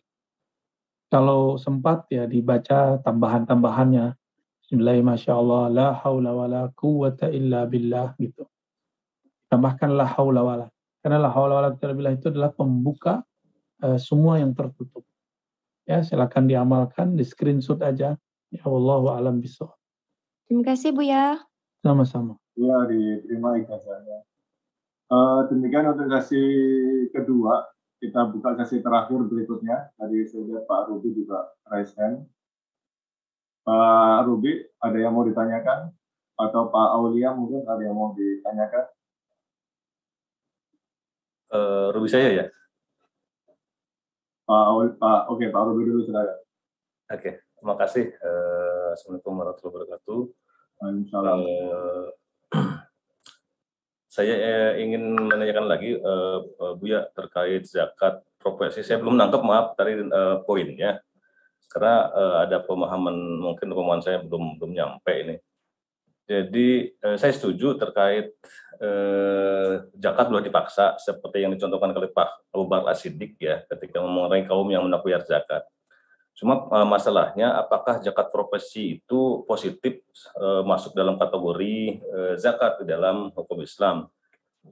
Kalau sempat ya dibaca tambahan-tambahannya, Bismillah, Masya Allah, la haula wa la quwata illa billah, gitu. Tambahkan la haula wa la. Karena la haula wa la quwata billah itu adalah pembuka uh, semua yang tertutup. Ya, silakan diamalkan, di screenshot aja. Ya Allah wa alam bisawab. Terima kasih Bu ya. Sama-sama. Ya, diterima ijazahnya. Uh, demikian untuk sesi kedua. Kita buka sesi terakhir berikutnya. Tadi saya Pak Ruby juga raise hand. Pak Ruby, ada yang mau ditanyakan? Atau Pak Aulia mungkin ada yang mau ditanyakan? Uh, Ruby saya ya? Pak, Pak oke okay, Pak Ruby dulu silakan. Oke, okay, terima kasih. Uh, Assalamualaikum warahmatullahi wabarakatuh. Uh, saya ingin menanyakan lagi uh, Buya terkait zakat profesi. Saya belum nangkep maaf tadi uh, poinnya karena ada pemahaman mungkin pemahaman saya belum belum nyampe ini. Jadi saya setuju terkait uh, zakat boleh dipaksa seperti yang dicontohkan oleh Pak Abu Bakar Asidik ya ketika mengenai kaum yang menakuyar zakat. Cuma uh, masalahnya apakah zakat profesi itu positif uh, masuk dalam kategori uh, zakat di dalam hukum Islam?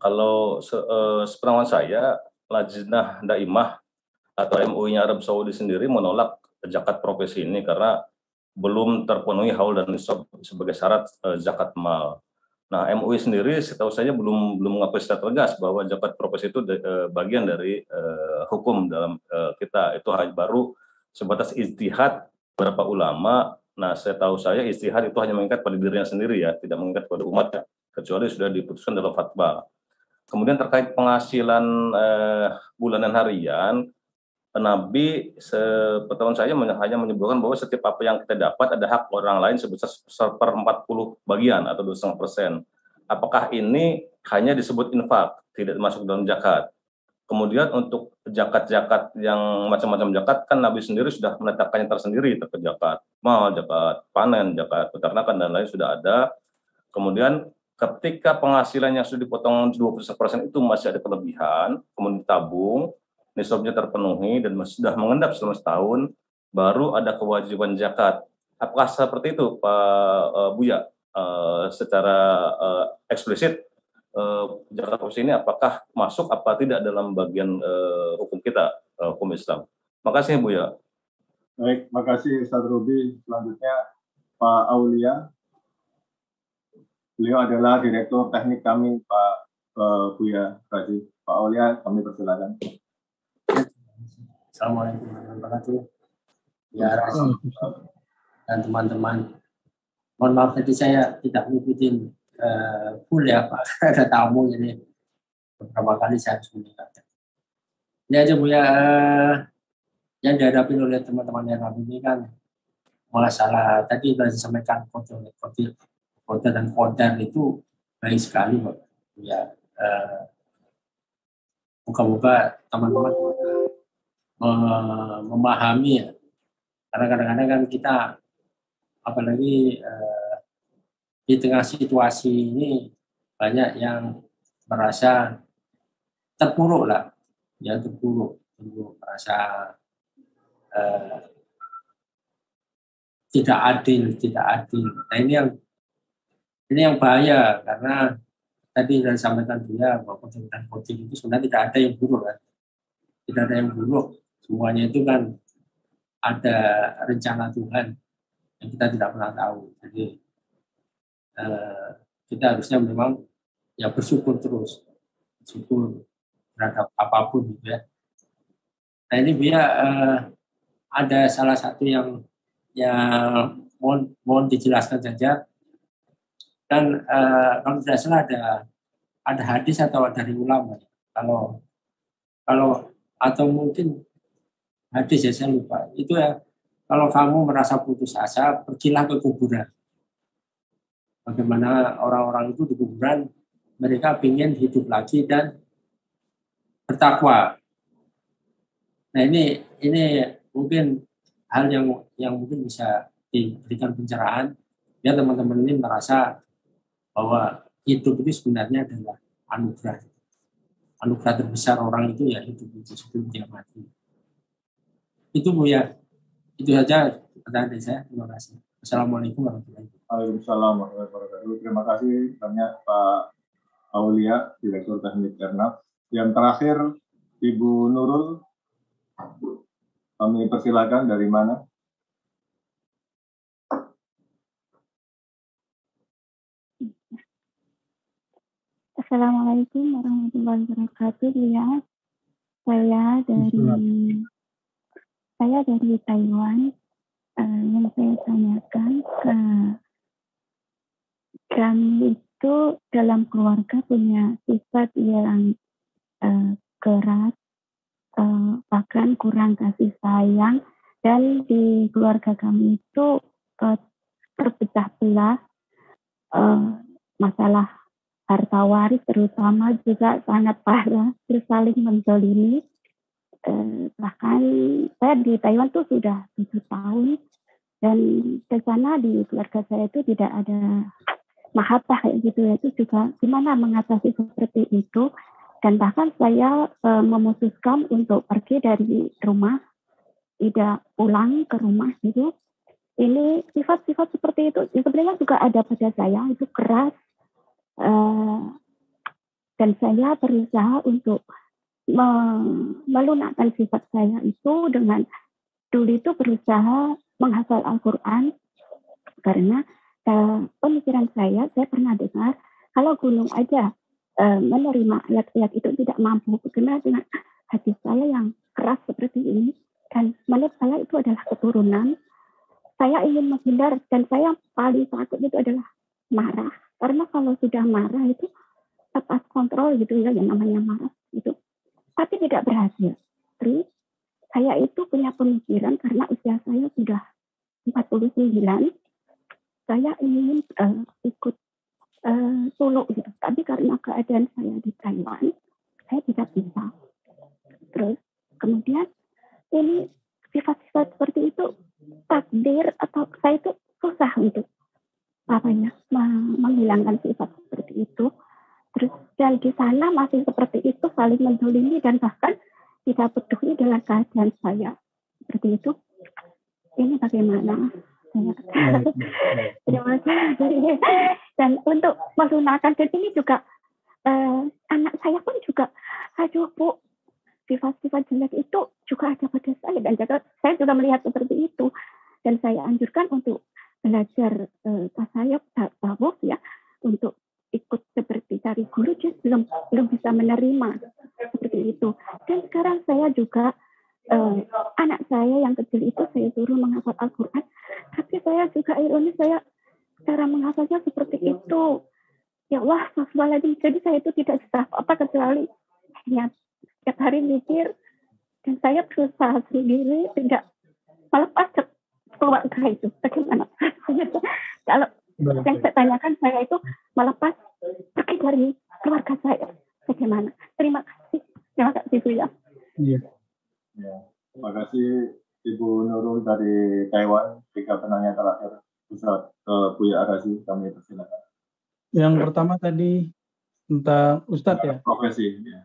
Kalau se, uh, saya Lajnah Daimah atau MUI-nya Arab Saudi sendiri menolak zakat profesi ini karena belum terpenuhi haul dan nisab sebagai syarat zakat mal. Nah, MUI sendiri setahu saya belum belum mengakui secara tegas bahwa zakat profesi itu bagian dari hukum dalam kita. Itu hanya baru sebatas istihad beberapa ulama. Nah, saya tahu saya istihad itu hanya mengikat pada dirinya sendiri ya, tidak mengikat pada umat kecuali sudah diputuskan dalam fatwa. kemudian terkait penghasilan eh, bulanan harian, Nabi sepengetahuan saya hanya menyebutkan bahwa setiap apa yang kita dapat ada hak orang lain sebesar seper 40 bagian atau 2,5 persen. Apakah ini hanya disebut infak, tidak masuk dalam zakat? Kemudian untuk zakat-zakat yang macam-macam zakat kan Nabi sendiri sudah menetapkannya tersendiri terkait zakat mal, zakat panen, zakat peternakan dan lain sudah ada. Kemudian ketika penghasilannya sudah dipotong 20% itu masih ada kelebihan, kemudian ditabung, nisabnya terpenuhi dan sudah mengendap selama setahun, baru ada kewajiban zakat. Apakah seperti itu Pak uh, Buya? Uh, secara uh, eksplisit uh, zakat ini apakah masuk apa tidak dalam bagian uh, hukum kita, uh, hukum Islam? Makasih Buya. Baik, makasih Ustaz Ruby. Selanjutnya Pak Aulia. Beliau adalah Direktur Teknik kami Pak uh, Buya Raji. Pak Aulia, kami persilakan. Assalamualaikum warahmatullahi wabarakatuh. Ya, Rasul dan teman-teman. Mohon maaf tadi saya tidak mengikuti uh, full ya Pak, ada tamu jadi beberapa kali saya harus meninggalkan. Ya aja Bu ya, uh, yang dihadapi oleh teman-teman yang ini kan masalah tadi sudah disampaikan kode kode kode dan kodar itu baik sekali Pak. Ya, uh, moga-moga teman-teman memahami ya. Karena kadang-kadang kan kita apalagi eh, di tengah situasi ini banyak yang merasa terpuruk lah, ya terpuruk, terpuruk merasa eh, tidak adil, tidak adil. Nah ini yang ini yang bahaya karena tadi sudah disampaikan dia bahwa dan voting itu sebenarnya tidak ada yang buruk kan, tidak ada yang buruk semuanya itu kan ada rencana Tuhan yang kita tidak pernah tahu. Jadi eh, kita harusnya memang ya bersyukur terus, bersyukur terhadap apa pun gitu ya. Nah ini dia eh, ada salah satu yang yang mohon, mohon dijelaskan saja. Dan eh, kalau tidak salah ada ada hadis atau dari ulama. Kalau kalau atau mungkin hadis ya saya lupa. Itu ya kalau kamu merasa putus asa pergilah ke kuburan bagaimana orang-orang itu di kuburan mereka ingin hidup lagi dan bertakwa nah ini ini mungkin hal yang yang mungkin bisa diberikan pencerahan ya teman-teman ini merasa bahwa hidup itu sebenarnya adalah anugerah anugerah terbesar orang itu ya hidup itu sebelum dia mati itu Bu ya. Itu saja pertanyaan saya. Terima kasih. Assalamualaikum warahmatullahi wabarakatuh. Waalaikumsalam warahmatullahi wabarakatuh. Terima kasih banyak Pak Aulia, Direktur Teknik Ernaf. Yang terakhir, Ibu Nurul, kami persilakan dari mana? Assalamualaikum warahmatullahi wabarakatuh. Ya, saya dari saya dari Taiwan. Uh, yang saya tanyakan ke kami itu dalam keluarga punya sifat yang uh, keras, uh, bahkan kurang kasih sayang, dan di keluarga kami itu uh, terpecah belah uh, masalah harta waris terutama juga sangat parah, tersaling menzolimi. Eh, bahkan saya di Taiwan tuh sudah tujuh tahun dan ke sana di keluarga saya itu tidak ada mahabbah kayak gitu. Ya itu juga gimana mengatasi seperti itu. Dan bahkan saya eh, memutuskan untuk pergi dari rumah tidak pulang ke rumah gitu. Ini sifat-sifat seperti itu. Sebenarnya juga ada pada saya itu keras. Uh, dan saya berusaha untuk melunakkan sifat saya itu dengan dulu itu berusaha menghafal Al-Quran. Karena uh, pemikiran saya, saya pernah dengar kalau gunung aja uh, menerima ayat-ayat itu tidak mampu. Berkenal dengan hati saya yang keras seperti ini? Dan menurut saya itu adalah keturunan. Saya ingin menghindar dan saya paling takut itu adalah marah. Karena kalau sudah marah itu lepas kontrol gitu ya yang namanya marah gitu tapi tidak berhasil. Terus saya itu punya pemikiran karena usia saya sudah 49 saya ingin uh, ikut uh, solo gitu tapi karena keadaan saya di Taiwan saya tidak bisa. Terus kemudian ini sifat-sifat seperti itu takdir atau saya itu susah untuk apa ya menghilangkan sifat seperti itu. Terus dan di sana masih seperti itu saling mendolimi dan bahkan tidak peduli dengan keadaan saya. Seperti itu ini bagaimana? Terima kasih dan untuk menggunakan dan ini juga uh, anak saya pun juga aduh bu sifat-sifat jelek itu juga ada pada saya. Dan juga saya juga melihat seperti itu. Dan saya anjurkan untuk belajar uh, tasawuf tasawuf ya untuk ikut seperti cari guru just belum belum bisa menerima seperti itu. Dan sekarang saya juga uh, anak saya yang kecil itu saya suruh menghafal Al-Quran. Tapi saya juga ironis saya cara menghafalnya seperti itu. Ya wah lagi jadi saya itu tidak bisa apa kecuali hanya setiap hari mikir. Dan saya berusaha sendiri tidak melepas keluarga itu. Bagaimana? Kalau yang saya tanyakan saya itu melepas pergi dari keluarga saya. Bagaimana? Terima kasih. Terima kasih Bu ya iya ya terima kasih Ibu Nurul dari Taiwan tiga penanya terakhir Ustaz uh, Buya Arasi kami persilakan yang pertama tadi tentang Ustadz ya profesi ya.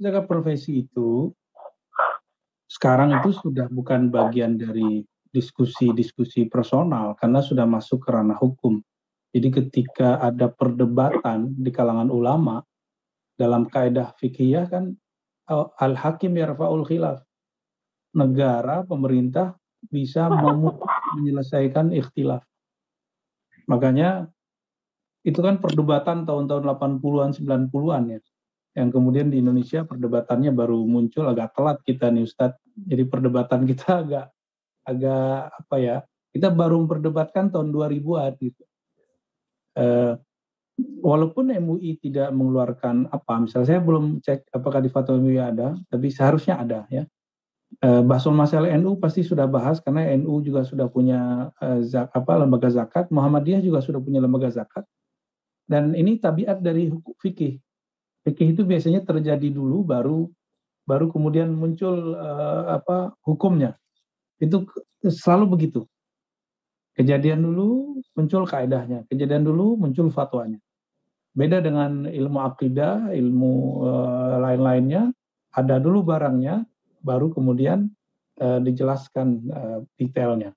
jaga profesi itu sekarang itu sudah bukan bagian dari diskusi-diskusi personal karena sudah masuk ke ranah hukum. Jadi ketika ada perdebatan di kalangan ulama dalam kaidah fikih kan oh, al-hakim yarfa'ul khilaf. Negara, pemerintah bisa menyelesaikan ikhtilaf. Makanya itu kan perdebatan tahun-tahun 80-an, 90-an ya. Yang kemudian di Indonesia perdebatannya baru muncul agak telat kita nih Ustadz. Jadi perdebatan kita agak agak apa ya kita baru memperdebatkan tahun 2000-an gitu. Uh, walaupun MUI tidak mengeluarkan apa, misalnya saya belum cek apakah di fatwa MUI ada, tapi seharusnya ada ya. Basul masalah NU pasti sudah bahas karena NU juga sudah punya uh, zak, apa lembaga zakat, Muhammadiyah juga sudah punya lembaga zakat. Dan ini tabiat dari hukum fikih. Fikih itu biasanya terjadi dulu baru baru kemudian muncul uh, apa hukumnya. Itu selalu begitu. Kejadian dulu muncul kaidahnya, kejadian dulu muncul fatwanya. Beda dengan ilmu akidah, ilmu uh, lain-lainnya, ada dulu barangnya, baru kemudian uh, dijelaskan uh, detailnya,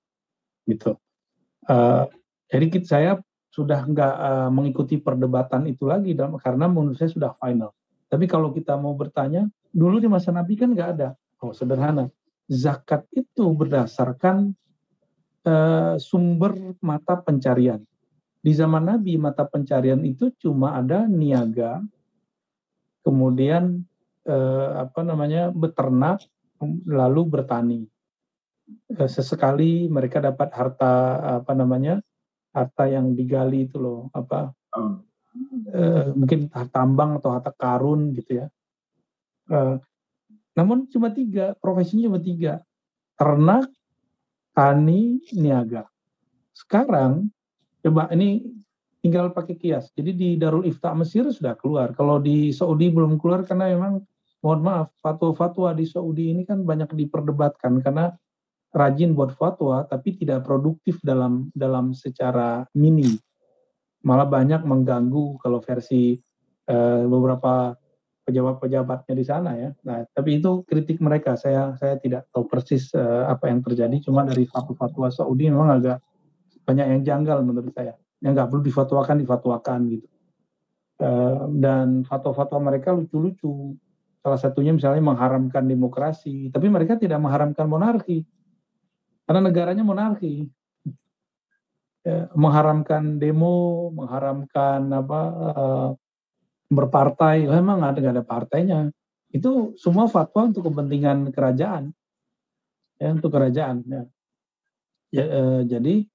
gitu. Uh, jadi saya sudah nggak uh, mengikuti perdebatan itu lagi, dalam, karena menurut saya sudah final. Tapi kalau kita mau bertanya, dulu di masa Nabi kan nggak ada. Oh sederhana, zakat itu berdasarkan uh, sumber mata pencarian. Di zaman Nabi mata pencarian itu cuma ada niaga, kemudian uh, apa namanya beternak, lalu bertani. Uh, sesekali mereka dapat harta apa namanya harta yang digali itu loh apa uh, mungkin harta tambang atau harta karun gitu ya. Uh, namun cuma tiga, profesinya cuma tiga. Ternak, tani, niaga. Sekarang, coba ini tinggal pakai kias. Jadi di Darul Ifta Mesir sudah keluar. Kalau di Saudi belum keluar karena memang mohon maaf fatwa-fatwa di Saudi ini kan banyak diperdebatkan karena rajin buat fatwa tapi tidak produktif dalam dalam secara mini. Malah banyak mengganggu kalau versi uh, beberapa pejabat-pejabatnya di sana ya. Nah, tapi itu kritik mereka. Saya saya tidak tahu persis uh, apa yang terjadi. Cuma dari fatwa-fatwa Saudi memang agak banyak yang janggal menurut saya. Yang nggak perlu difatwakan difatwakan gitu. Uh, dan fatwa-fatwa mereka lucu-lucu. Salah satunya misalnya mengharamkan demokrasi, tapi mereka tidak mengharamkan monarki karena negaranya monarki. Ya, mengharamkan demo, mengharamkan apa uh, berpartai, oh, emang ada nggak ada partainya. Itu semua fatwa untuk kepentingan kerajaan, ya untuk kerajaan. Ya. ya eh, jadi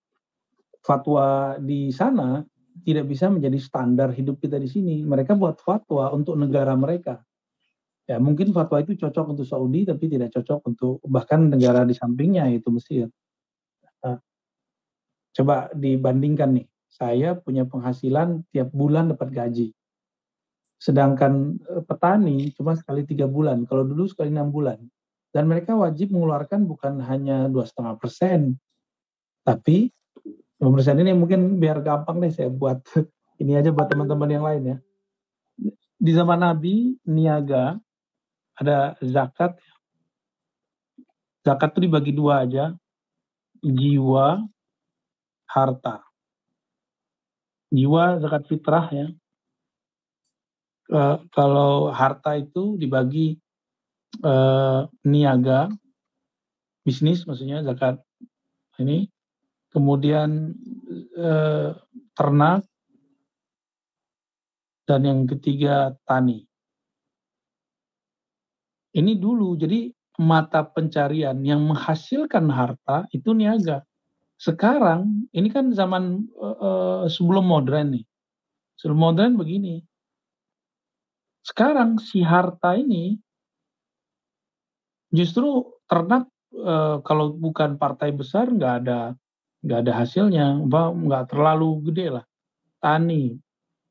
fatwa di sana tidak bisa menjadi standar hidup kita di sini. Mereka buat fatwa untuk negara mereka. Ya, mungkin fatwa itu cocok untuk Saudi tapi tidak cocok untuk bahkan negara di sampingnya yaitu Mesir. Nah, coba dibandingkan nih, saya punya penghasilan tiap bulan dapat gaji. Sedangkan eh, petani cuma sekali tiga bulan, kalau dulu sekali enam bulan. Dan mereka wajib mengeluarkan bukan hanya dua setengah persen, tapi persen ini mungkin biar gampang deh saya buat ini aja buat teman-teman yang lain ya. Di zaman Nabi niaga ada zakat. Zakat itu dibagi dua aja, jiwa, harta. Jiwa zakat fitrah ya. E, kalau harta itu dibagi e, niaga, bisnis maksudnya zakat ini. Kemudian e, ternak, dan yang ketiga tani. Ini dulu, jadi mata pencarian yang menghasilkan harta itu niaga. Sekarang ini kan zaman uh, sebelum modern nih. Sebelum modern begini. Sekarang si harta ini justru ternak uh, kalau bukan partai besar nggak ada nggak ada hasilnya, nggak terlalu gede lah. Tani,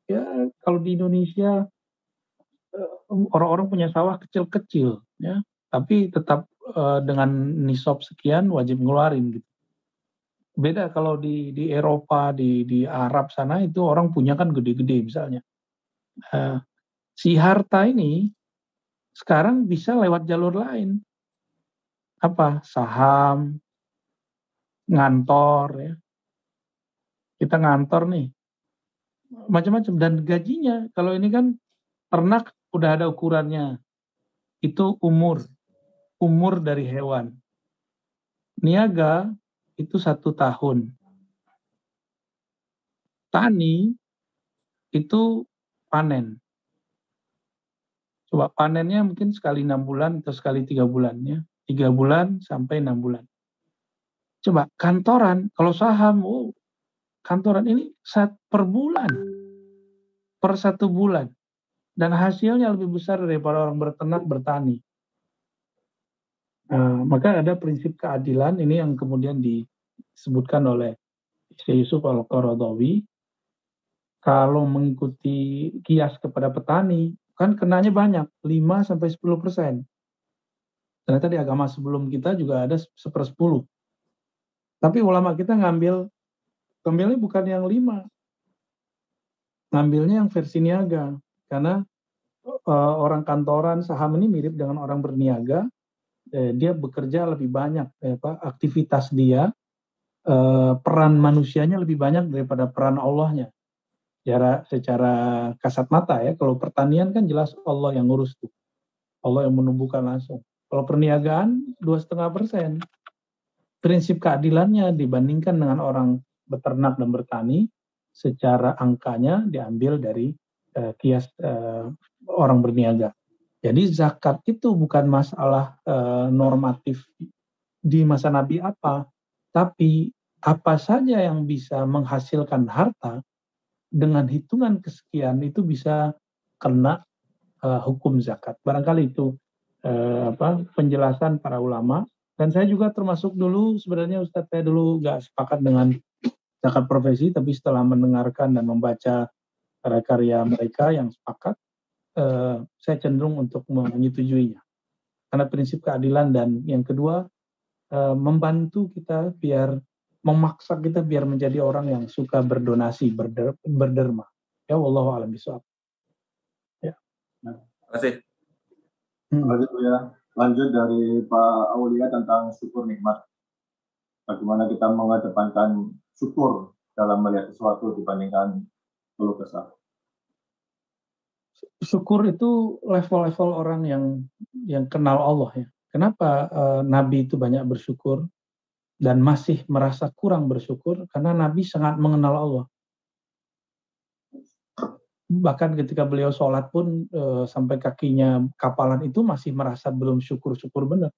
ya kalau di Indonesia orang-orang punya sawah kecil-kecil ya. Tapi tetap uh, dengan nisab sekian wajib ngeluarin gitu. Beda kalau di di Eropa di di Arab sana itu orang punya kan gede-gede misalnya. Uh, si harta ini sekarang bisa lewat jalur lain. Apa? Saham ngantor ya kita ngantor nih macam-macam dan gajinya kalau ini kan ternak udah ada ukurannya. Itu umur, umur dari hewan. Niaga itu satu tahun. Tani itu panen. Coba panennya mungkin sekali enam bulan atau sekali tiga bulan ya. Tiga bulan sampai enam bulan. Coba kantoran, kalau saham, oh, kantoran ini saat per bulan, per satu bulan dan hasilnya lebih besar daripada orang berternak bertani. Nah, maka ada prinsip keadilan ini yang kemudian disebutkan oleh Syekh Yusuf Al-Qaradawi. Kalau mengikuti kias kepada petani, kan kenanya banyak, 5 sampai 10 persen. Ternyata di agama sebelum kita juga ada sepersepuluh. Tapi ulama kita ngambil, ngambilnya bukan yang lima, ngambilnya yang versi niaga. Karena uh, orang kantoran saham ini mirip dengan orang berniaga. Eh, dia bekerja lebih banyak eh, apa aktivitas dia eh, peran manusianya lebih banyak daripada peran Allahnya. Secara secara kasat mata ya. Kalau pertanian kan jelas Allah yang ngurus tuh. Allah yang menumbuhkan langsung. Kalau perniagaan dua setengah persen prinsip keadilannya dibandingkan dengan orang beternak dan bertani secara angkanya diambil dari uh, kias uh, orang berniaga. Jadi zakat itu bukan masalah uh, normatif di masa Nabi apa, tapi apa saja yang bisa menghasilkan harta dengan hitungan kesekian itu bisa kena uh, hukum zakat. Barangkali itu uh, apa penjelasan para ulama dan saya juga termasuk dulu sebenarnya Ustadz saya dulu nggak sepakat dengan zakat profesi tapi setelah mendengarkan dan membaca karya-karya mereka yang sepakat, eh, saya cenderung untuk menyetujuinya. Karena prinsip keadilan dan yang kedua, eh, membantu kita biar memaksa kita biar menjadi orang yang suka berdonasi, berder, berderma. Ya Allah alam bisawab. Ya. Terima kasih. Hmm. Terima kasih ya. Lanjut dari Pak Aulia tentang syukur nikmat. Bagaimana kita mengedepankan syukur dalam melihat sesuatu dibandingkan keluh kesah syukur itu level-level orang yang yang kenal Allah ya. Kenapa uh, Nabi itu banyak bersyukur dan masih merasa kurang bersyukur karena Nabi sangat mengenal Allah. Bahkan ketika beliau sholat pun uh, sampai kakinya kapalan itu masih merasa belum syukur-syukur benar.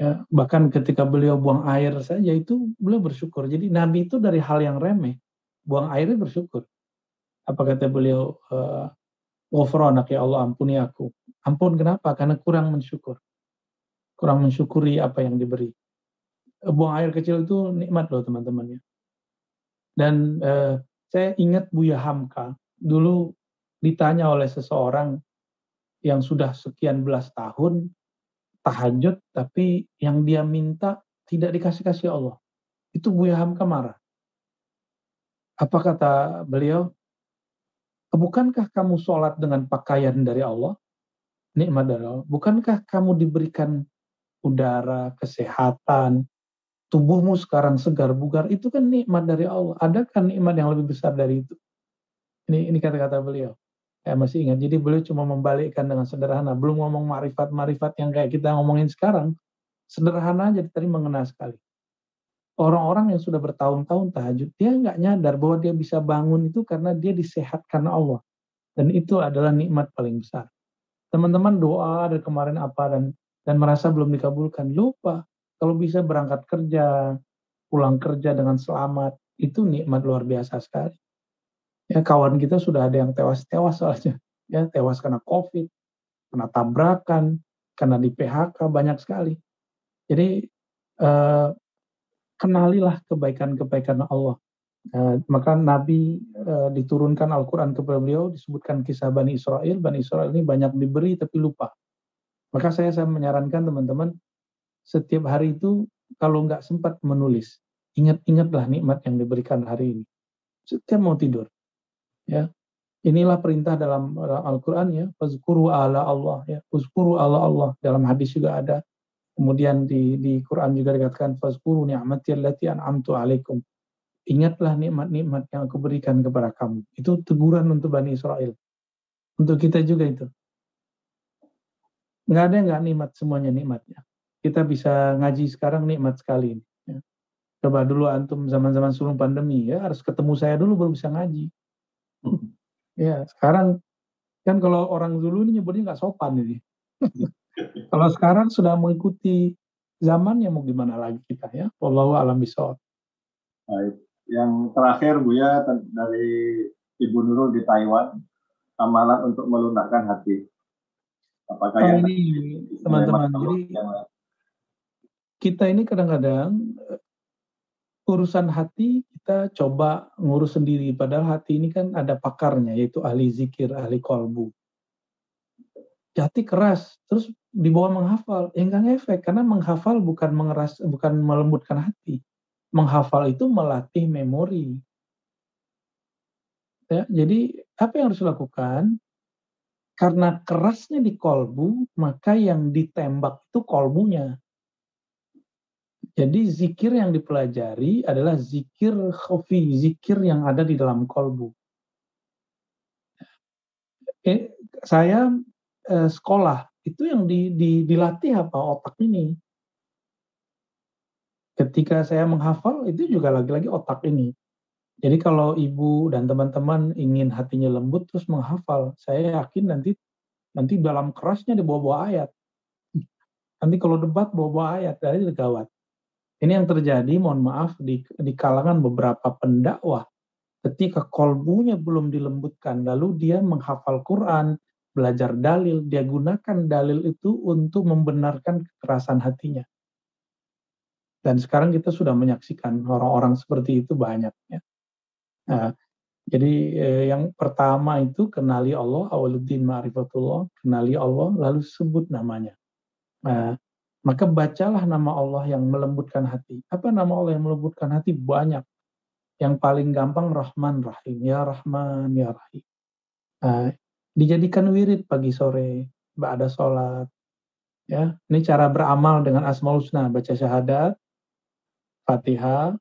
Ya, bahkan ketika beliau buang air saja itu beliau bersyukur. Jadi Nabi itu dari hal yang remeh buang airnya bersyukur. Apa kata beliau? Uh, ya Allah ampuni aku. Ampun kenapa? Karena kurang mensyukur. Kurang mensyukuri apa yang diberi. Buang air kecil itu nikmat loh teman-teman ya. Dan uh, saya ingat Buya Hamka dulu ditanya oleh seseorang yang sudah sekian belas tahun tahajud tapi yang dia minta tidak dikasih-kasih Allah. Itu Buya Hamka marah. Apa kata beliau? Bukankah kamu sholat dengan pakaian dari Allah? Nikmat dari Allah. Bukankah kamu diberikan udara, kesehatan, tubuhmu sekarang segar bugar, itu kan nikmat dari Allah. Adakah nikmat yang lebih besar dari itu? Ini ini kata-kata beliau. Saya masih ingat. Jadi beliau cuma membalikkan dengan sederhana. Belum ngomong marifat-marifat yang kayak kita ngomongin sekarang. Sederhana aja tadi mengena sekali. Orang-orang yang sudah bertahun-tahun tahajud, dia nggak nyadar bahwa dia bisa bangun itu karena dia disehatkan Allah. Dan itu adalah nikmat paling besar. Teman-teman doa dari kemarin apa dan dan merasa belum dikabulkan, lupa kalau bisa berangkat kerja, pulang kerja dengan selamat, itu nikmat luar biasa sekali. Ya kawan kita sudah ada yang tewas-tewas soalnya, ya tewas karena COVID, kena tabrakan, karena di PHK banyak sekali. Jadi eh, kenalilah kebaikan-kebaikan Allah. Eh, maka Nabi eh, diturunkan Al-Quran kepada beliau, disebutkan kisah Bani Israel. Bani Israel ini banyak diberi tapi lupa. Maka saya, saya menyarankan teman-teman setiap hari itu kalau nggak sempat menulis, ingat-ingatlah nikmat yang diberikan hari ini. Setiap mau tidur. Ya. Inilah perintah dalam Al-Qur'an ya, fazkuru ala Allah ya, fazkuru ala Allah. Dalam hadis juga ada. Kemudian di di Quran juga dikatakan fazkuru ni'mati allati an'amtu alaikum. Ingatlah nikmat-nikmat yang aku berikan kepada kamu. Itu teguran untuk Bani Israel. Untuk kita juga itu. Nggak ada nggak nikmat, semuanya nikmatnya kita bisa ngaji sekarang nikmat sekali. Ya. Coba dulu antum zaman-zaman sebelum pandemi ya harus ketemu saya dulu baru bisa ngaji. Ya sekarang kan kalau orang dulu ini nyebutnya nggak sopan ini. kalau sekarang sudah mengikuti zaman ya mau gimana lagi kita ya. Wallahu alam bisawab. Baik. Yang terakhir Bu ya dari Ibu Nurul di Taiwan amalan untuk melunakkan hati. Apakah oh, yang ini teman-teman jadi kita ini kadang-kadang eh, urusan hati kita coba ngurus sendiri. Padahal hati ini kan ada pakarnya yaitu ahli zikir ahli kolbu. Hati keras terus dibawa menghafal. Ya enggak efek karena menghafal bukan mengeras bukan melembutkan hati. Menghafal itu melatih memori. Ya, jadi apa yang harus dilakukan? Karena kerasnya di kolbu maka yang ditembak itu kolbunya jadi zikir yang dipelajari adalah zikir khafi, zikir yang ada di dalam kolbu. Eh, saya eh, sekolah itu yang di, di, dilatih apa otak ini. Ketika saya menghafal itu juga lagi-lagi otak ini. Jadi kalau ibu dan teman-teman ingin hatinya lembut terus menghafal, saya yakin nanti nanti dalam kerasnya dibawa-bawa ayat. Nanti kalau debat bawa-bawa ayat dari gawat. Ini yang terjadi, mohon maaf, di, di kalangan beberapa pendakwah. Ketika kolbunya belum dilembutkan, lalu dia menghafal Quran, belajar dalil, dia gunakan dalil itu untuk membenarkan kekerasan hatinya. Dan sekarang kita sudah menyaksikan orang-orang seperti itu banyak. Ya. Nah, jadi eh, yang pertama itu kenali Allah, awaluddin ma'rifatullah, kenali Allah, lalu sebut namanya. Nah, maka bacalah nama Allah yang melembutkan hati. Apa nama Allah yang melembutkan hati? Banyak. Yang paling gampang Rahman Rahim. Ya Rahman, Ya Rahim. Nah, dijadikan wirid pagi sore, ada sholat. Ya, ini cara beramal dengan Asmaul Husna. Baca syahadat, Fatihah,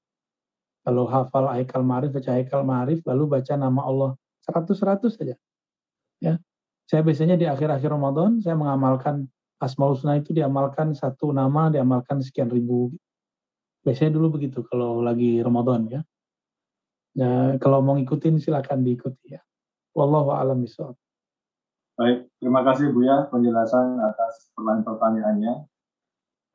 lalu hafal Aikal Marif, baca Aikal Marif, lalu baca nama Allah. Seratus-seratus saja. Ya, saya biasanya di akhir-akhir Ramadan, saya mengamalkan Asmaul Husna itu diamalkan satu nama diamalkan sekian ribu. Biasanya dulu begitu kalau lagi Ramadan ya. Ya, kalau mau ngikutin silakan diikuti ya. Wallahu a'lam bishawab. Baik, terima kasih Bu ya penjelasan atas pertanyaan-pertanyaannya.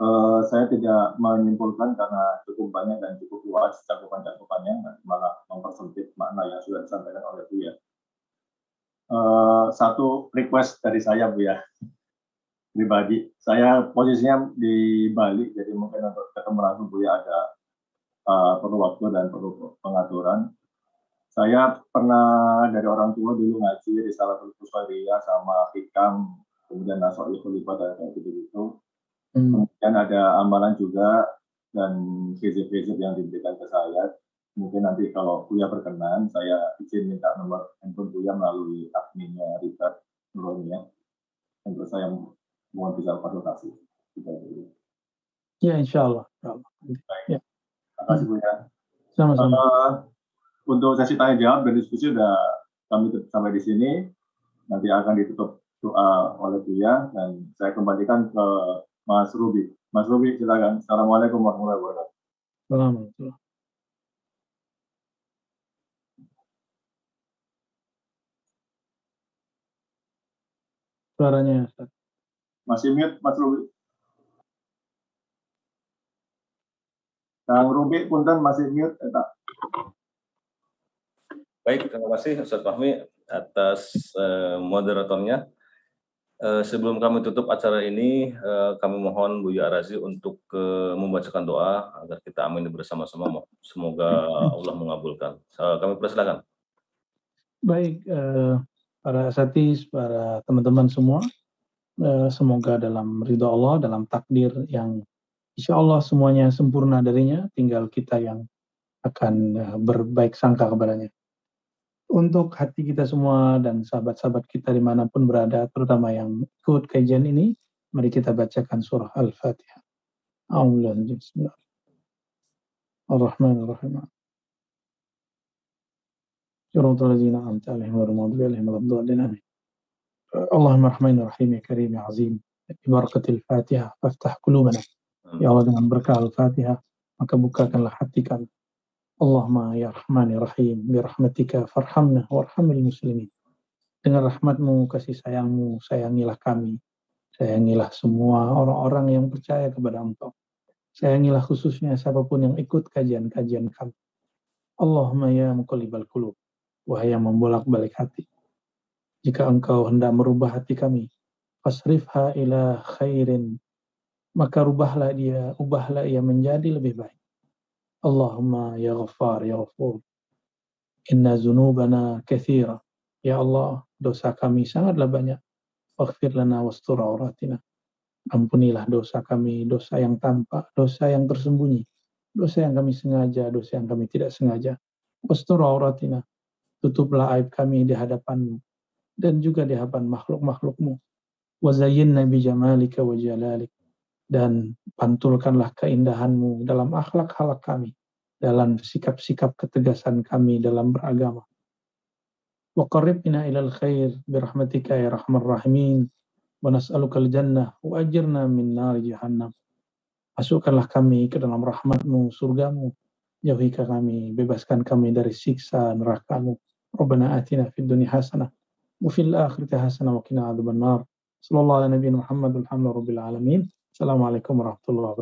uh, saya tidak menyimpulkan karena cukup banyak dan cukup luas cakupan-cakupannya, malah mempersempit makna yang sudah disampaikan oleh Bu ya. Uh, satu request dari saya Bu ya, pribadi. Saya posisinya di Bali, jadi mungkin untuk ketemu langsung Bu ya ada uh, perlu waktu dan perlu pengaturan. Saya pernah dari orang tua dulu ngaji di salah satu Susaria sama Hikam, kemudian Nasoi Khalifah dan kayak gitu-gitu. Hmm. Kemudian ada amalan juga dan prinsip-prinsip yang diberikan ke saya. Mungkin nanti kalau Buya berkenan, saya izin minta nomor handphone Buya melalui adminnya Richard Nuroni Untuk saya mohon bisa konsultasi. Ya, insya Allah. Baik. Ya. Terima kasih Buya. Sama-sama. Uh, untuk sesi tanya jawab dan diskusi sudah kami sampai di sini. Nanti akan ditutup doa oleh Buya dan saya kembalikan ke Mas Ruby. Mas Ruby silakan. Assalamualaikum warahmatullahi wabarakatuh. Assalamualaikum. Suaranya Ustaz. Masih mute Mas Ruby. Kang Ruby punten masih mute eta. Baik, terima kasih Ustaz Fahmi atas uh, moderatornya. Uh, sebelum kami tutup acara ini, uh, kami mohon Buya Arazi untuk uh, membacakan doa agar kita amin bersama-sama. Semoga Allah mengabulkan. Uh, kami persilakan. Baik, uh, para asatis, para teman-teman semua, semoga dalam ridho Allah, dalam takdir yang insya Allah semuanya sempurna darinya, tinggal kita yang akan uh, berbaik sangka kepadanya untuk hati kita semua dan sahabat-sahabat kita dimanapun berada, terutama yang ikut kajian ini, mari kita bacakan surah Al-Fatihah. Bismillah. Ar-Rahman Ar-Rahim. صراط الذين أنعمت عليهم غير المغضوب عليهم ولا الضالين آمين Allahumma rahman rahim ya karim ya azim. Ibarakat al-Fatihah, faftah kulubana. Hmm. Ya Allah dengan berkah al-Fatihah, maka bukakanlah hati kami. Allahumma ya rahman ya rahim, birahmatika farhamna warhamil muslimin. Dengan rahmatmu, kasih sayangmu, sayangilah kami. Sayangilah semua orang-orang yang percaya kepada engkau. Sayangilah khususnya siapa pun yang ikut kajian-kajian kami. Allahumma ya muqallibal qulub, wahai yang membolak-balik hati. Jika engkau hendak merubah hati kami, fasrifha ila khairin, maka rubahlah dia, ubahlah ia menjadi lebih baik. Allahumma ya ghaffar ya ghafur. Inna zunubana kathira. Ya Allah, dosa kami sangatlah banyak. Waghfir lana wastur auratina. Ampunilah dosa kami, dosa yang tampak, dosa yang tersembunyi, dosa yang kami sengaja, dosa yang kami tidak sengaja. Wastur auratina. Tutuplah aib kami di hadapanmu dan juga di hadapan makhluk-makhlukmu. Wazayyinna bi jamalika wa jalalik dan pantulkanlah keindahanmu dalam akhlak-akhlak kami, dalam sikap-sikap ketegasan kami dalam beragama. Wa qarribna ilal khair birahmatika ya rahmar rahimin wa nas'aluka al-jannah wa ajirna min nar jahannam. Masukkanlah kami ke dalam rahmatmu, surgamu. Jauhi kami, bebaskan kami dari siksa nerakamu. Rabbana atina fid dunya hasanah wa fil akhirati hasanah wa qina adzabannar. Sallallahu alaihi Muhammad alhamdulillahi rabbil alamin. Assalamualaikum warahmatullahi wabarakatuh.